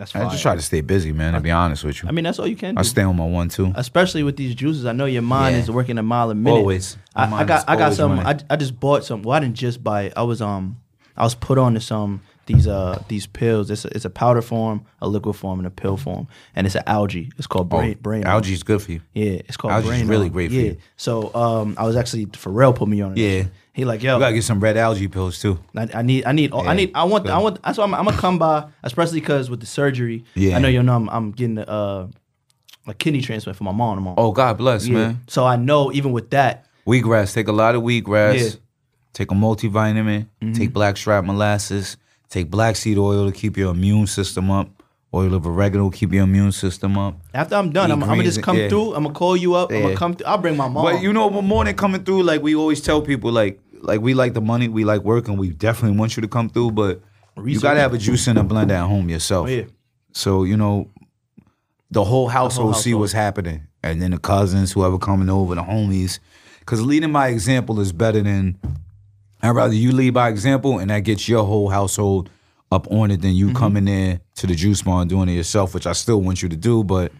That's I just try to stay busy, man. To be honest with you, I mean, that's all you can do. I stay on my one too. Especially with these juices, I know your mind Yeah. is working a mile a minute. Always. My I, I mind got I got always some. I, running. I just bought some. Well, I didn't just buy it. I was um I was put on to some these uh these pills. It's a, it's a powder form, a liquid form, and a pill form, and it's an algae. It's called brain brain. Algae is good for you. Yeah, it's called Algae's brain. really great for yeah. you. So um I was actually Pharrell put me on it. Yeah. He like yo. You gotta get some red algae pills too. I, I need, I need, I need, I want, good. I want. That's why I'm, I'm gonna come by, especially because with the surgery. Yeah. I know you know I'm, I'm getting a, uh, a kidney transplant for my mom tomorrow. Oh, God bless, yeah. man. So I know even with that, Wheatgrass. Take a lot of wheatgrass. Yeah. Mm-hmm. Take a multivitamin. Take blackstrap molasses. Take black seed oil to keep your immune system up. Oil of oregano keep your immune system up. after I'm done, I'm, I'm gonna just come yeah. through. I'm gonna call you up. I'm gonna come. Through. I'll bring my mom. But you know, more than coming through, like we always tell people, like like we like the money, we like working, we definitely want you to come through. But you gotta have a juice and a blend at home yourself. Oh, yeah. So you know, the whole household see household. what's happening, and then the cousins, whoever coming over, the homies. Because leading by example is better than. I'd rather you lead by example, and that gets your whole household up on it than you coming there to the juice bar and doing it yourself, which I still want you to do, but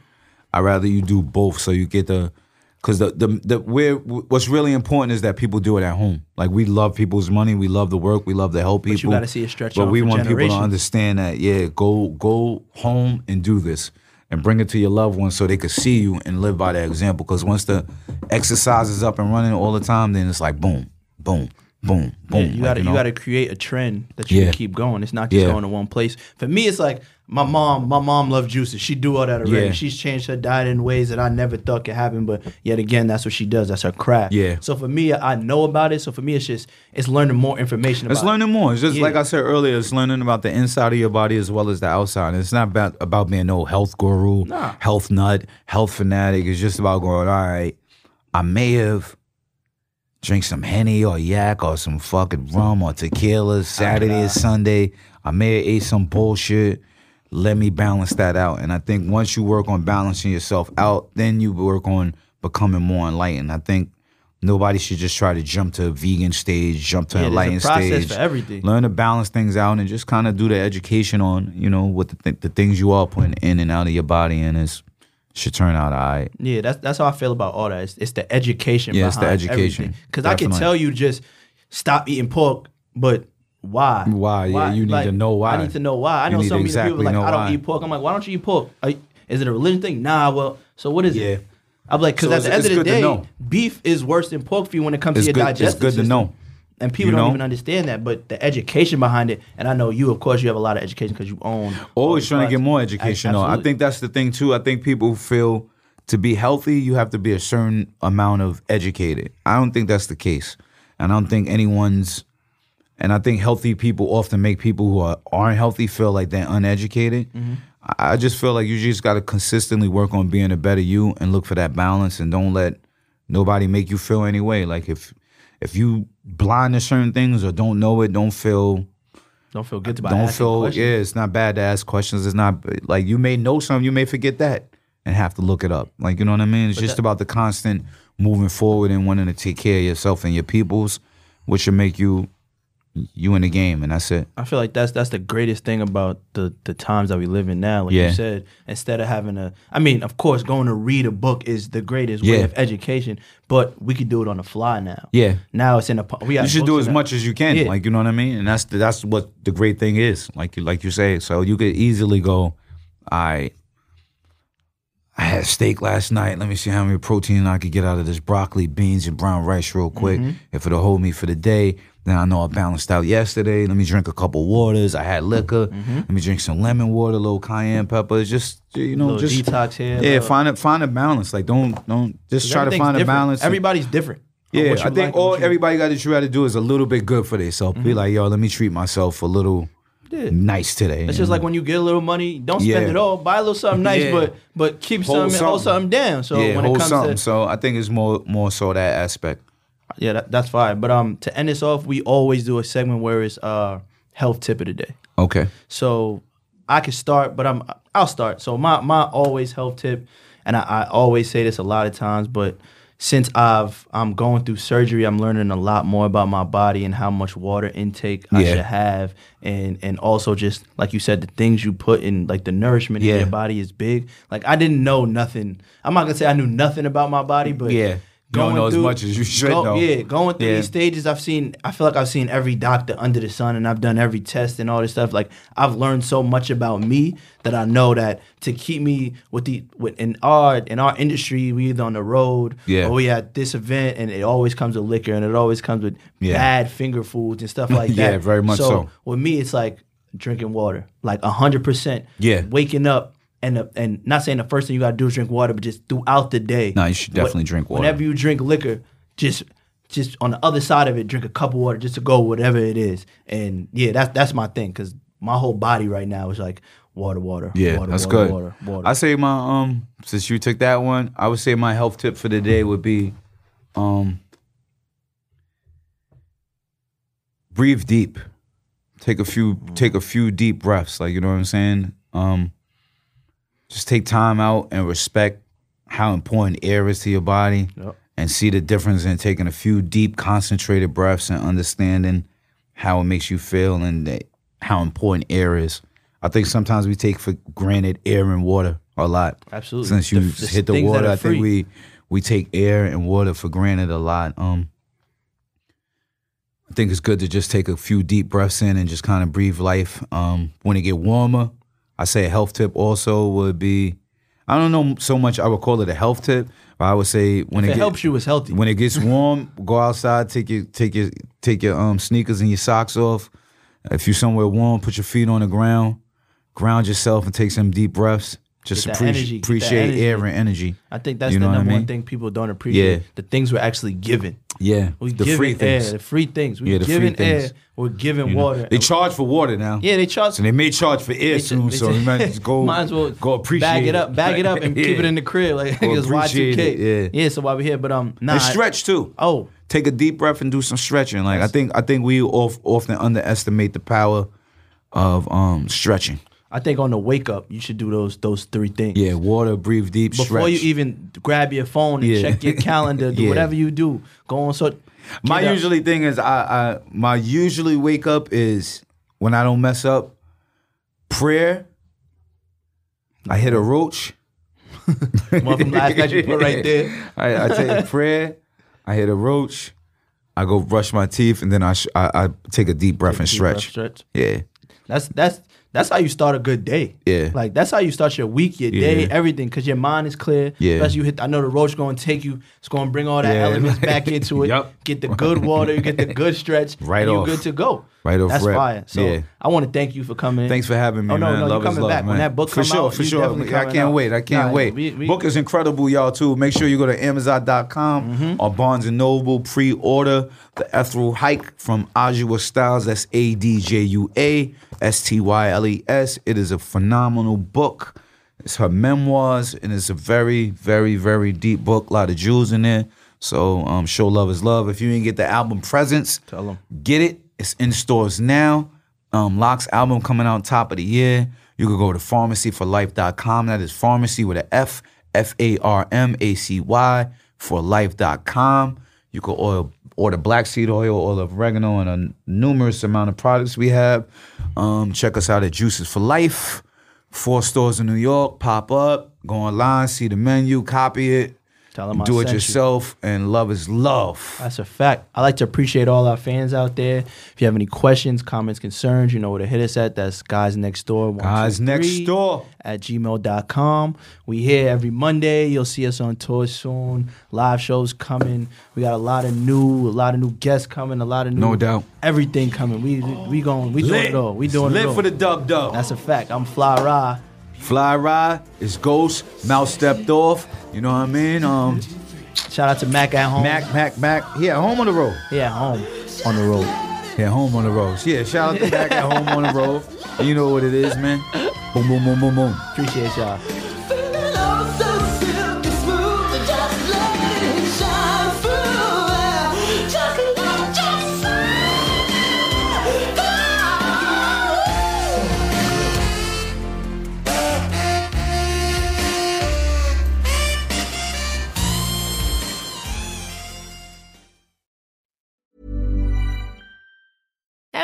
I'd rather you do both so you get the. Because the, the the where what's really important is that people do it at home. Like we love people's money, we love the work, we love to help people. But you gotta see it stretch But we want people to understand that yeah, go go home and do this, and bring it to your loved ones so they could see you and live by that example. Because once the exercise is up and running all the time, then it's like boom, boom, boom, Yeah, boom. you Like, gotta, you, know? gotta create a trend that you Yeah. can keep going. It's not just Yeah. going to one place. For me, it's like my mom. My mom loved juices. She do all that already. Yeah. She's changed her diet in ways that I never thought could happen. But yet again, that's what she does. That's her craft. Yeah. So for me, I know about it. So for me, it's just it's learning more information. about It's learning more. It's just Yeah. like I said earlier. It's learning about the inside of your body as well as the outside. It's not about about being no health guru, Nah. health nut, health fanatic. It's just about going. All right, I may have drink some henny or yak or some fucking rum or tequila Saturday or Sunday. I may have ate some bullshit. Let me balance that out. And I think once you work on balancing yourself out, then you work on becoming more enlightened. I think nobody should just try to jump to a vegan stage, jump to Yeah, an a enlightened process stage. for everything. Learn to balance things out and just kind of do the education on, you know, what the, th- the things you are putting in and out of your body, and it should turn out all right. Yeah, that's that's how I feel about all that. It's, it's the education. Yeah, it's the education. Because I can tell you just stop eating pork, but why? Why? Yeah, you need to know why. I need to know why. I You know so many exactly people like I don't why. eat pork. I'm like, why don't you eat pork? Are you- is it a religion thing? Nah. Well, so what is it? Yeah. it? I'm like, because So at the end of the day, beef is worse than pork for you when it comes It's to your good- it's digestive good to know. And people You don't know? even understand that, but the education behind it, and I know you, of course, you have a lot of education because you own. always trying to get more education though. I think that's the thing too. I think people feel to be healthy, you have to be a certain amount of educated. I don't think that's the case. And I don't think anyone's and I think healthy people often make people who are, aren't healthy feel like they're uneducated. Mm-hmm. I I just feel like you just got to consistently work on being a better you and look for that balance and don't let nobody make you feel any way. Like if if you blind to certain things or don't know it, don't feel Don't feel good about it. don't feel questions. yeah it's not bad to ask questions it's not like you may know something you may forget that and have to look it up like you know what i mean it's just about the constant moving forward and wanting to take care of yourself and your peoples which should make you you in the game, and that's it. I feel like that's that's the greatest thing about the the times that we live in now. Like Yeah. you said, instead of having a, I mean, of course, going to read a book is the greatest way of education, but we could do it on the fly now. Yeah. Now it's in a. We you should do as the- much as you can, Yeah. like you know what I mean, and that's the, that's what the great thing is, like you like you say. So you could easily go, I. I had steak last night. Let me see how many protein I could get out of this broccoli, beans, and brown rice real quick. Mm-hmm. If it'll hold me for the day, then I know I balanced out yesterday. Let me drink a couple waters. I had liquor. Mm-hmm. Let me drink some lemon water, a little cayenne pepper. It's Just you know, just detox here, Yeah, find a find a balance. Like don't don't just try to find a balance. Everybody's different. yeah, I think like all you- everybody got to try to do is a little bit good for themselves. Be like, yo, let me treat myself a little Yeah. nice today. It's just like when you get a little money, don't spend Yeah. it all. Buy a little something nice, Yeah. but but keep Hold something, hold something down. So yeah, when hold it comes something. to so I think it's more more so that aspect. yeah, that, that's fine. But um, to end this off, we always do a segment where it's uh health tip of the day. Okay. So I can start, but I'm I'll start. So my my always health tip, and I, I always say this a lot of times, but since I've um, I'm going through surgery, I'm learning a lot more about my body and how much water intake I Yeah. should have, and and also just like you said, the things you put in, like the nourishment Yeah. in your body is big. Like I didn't know nothing. I'm not gonna say I knew nothing about my body, but Yeah. Don't know as much as you should go- know. Yeah, going through Yeah. these stages, I've seen. I feel like I've seen every doctor under the sun, and I've done every test and all this stuff. Like I've learned so much about me that I know that to keep me with the with in our in our industry, we either on the road Yeah. or we at this event, and it always comes with liquor, and it always comes with Yeah. bad finger foods and stuff like that. Yeah, very much so. With me, it's like drinking water, like hundred percent. Yeah. waking up. And, the, and not saying the first thing you gotta do is drink water, but just throughout the day. No, you should definitely drink water. Whenever you drink liquor, just just on the other side of it, drink a cup of water just to go whatever it is. And yeah, that's that's my thing because my whole body right now is like water, water, Yeah, water, that's water, good. Water, water. I say my um since you took that one, I would say my health tip for the day would be um breathe deep. Take a few take a few deep breaths, like you know what I'm saying? Um just take time out and respect how important air is to your body Yep. and see the difference in taking a few deep concentrated breaths and understanding how it makes you feel and how important air is. I think sometimes we take for granted air and water a lot. Absolutely. Since you The- the hit the water, I think we we take air and water for granted a lot. Um I think it's good to just take a few deep breaths in and just kind of breathe life. Um, when it get warmer, I say a health tip also would be, I don't know so much. I would call it a health tip, but I would say when if it, it get- helps you, it's healthy. when it gets warm, go outside, take your take your take your um sneakers and your socks off. If you're somewhere warm, put your feet on the ground, ground yourself and take some deep breaths. Just energy, appreciate energy. air and energy. I think that's You the know what I number one thing people don't appreciate. Yeah. The things we're actually given. Yeah, We the free air, things. the free things. We Yeah, giving air. things. We're giving You know? water. They charge for water now. yeah, they charge. So they may charge for air soon. so you might just go, might as well go appreciate bag it up, bag it up, and keep it in the crib like it's Y2K. it, yeah. yeah. So while we're here, but um, nah, And stretch too. Oh, Take a deep breath and do some stretching. Like I think I think we often underestimate the power of um stretching. I think on the wake up, you should do those those three things. Yeah, water, breathe deep, Before stretch. you even grab your phone and Yeah. check your calendar, do Yeah. whatever you do. Go on so. my up. usually thing is I, I my usually wake up is when I don't mess up. Prayer. I hit a roach. one from last night you put right there. I, I take prayer. I hit a roach. I go brush my teeth and then I sh- I, I take a deep breath and Deep breath, stretch. stretch. Yeah, That's that's that's how you start a good day. Yeah. like that's how you start your week, your day, everything, because your mind is clear. Yeah. especially you hit. I know the roach going to take you. It's going to bring all that Yeah. elements back into it. Yup. Get the good water, you get the good stretch, Right and off. You're good to go. Right off That's rip. fire. So Yeah. I want to thank you for coming. Thanks for having me, Oh, no, man. no, love you coming love, back. When that book for sure, out, for you sure. I can't out. wait. I can't Nah, wait. we- we- book is incredible, y'all too. Make sure you go to Amazon.com Mm-hmm. or Barnes and Noble. Pre-order the Ethereal Hike from Adjua Styles. That's A D J U A S T Y L E S. It is a phenomenal book. It's her memoirs, and it's a very, very, very deep book. A lot of jewels in there. So um, show love is love. If you didn't get the album Presents, Tell 'em. Get it. It's in stores now. Um, LOX album coming out top of the year. You could go to farmacyforlife.com. That is pharmacy with a F, F A R M A C Y for life.com. You can oil, order black seed oil, oil of oregano, and a numerous amount of products we have. Um, check us out at Juices for Life. Four stores in New York. Pop up, go online, see the menu, copy it, Tell them I do it sent you. yourself, and love is love. That's a fact. I like to appreciate all our fans out there. If you have any questions, comments, concerns, you know where to hit us at. That's guys next door. Guys Next Door. at gmail.com. We here every Monday. You'll see us on tour soon. Live shows coming. We got a lot of new, a lot of new guests coming. A lot of new, No doubt. everything coming. We we going, we doing it all. We doing Lit it all. for the dub dub. That's a fact. I'm Fly Ra. Fly ride, it's Ghost, Mouse stepped off. You know what I mean? Um, Shout out to Mac at home. Mac, Mac, Mac. He at home on the road. Yeah, home on the road. He at home on the road. Yeah, shout out to Mac at home on the road. You know what it is, man. Boom, boom, boom, boom, boom. Appreciate y'all.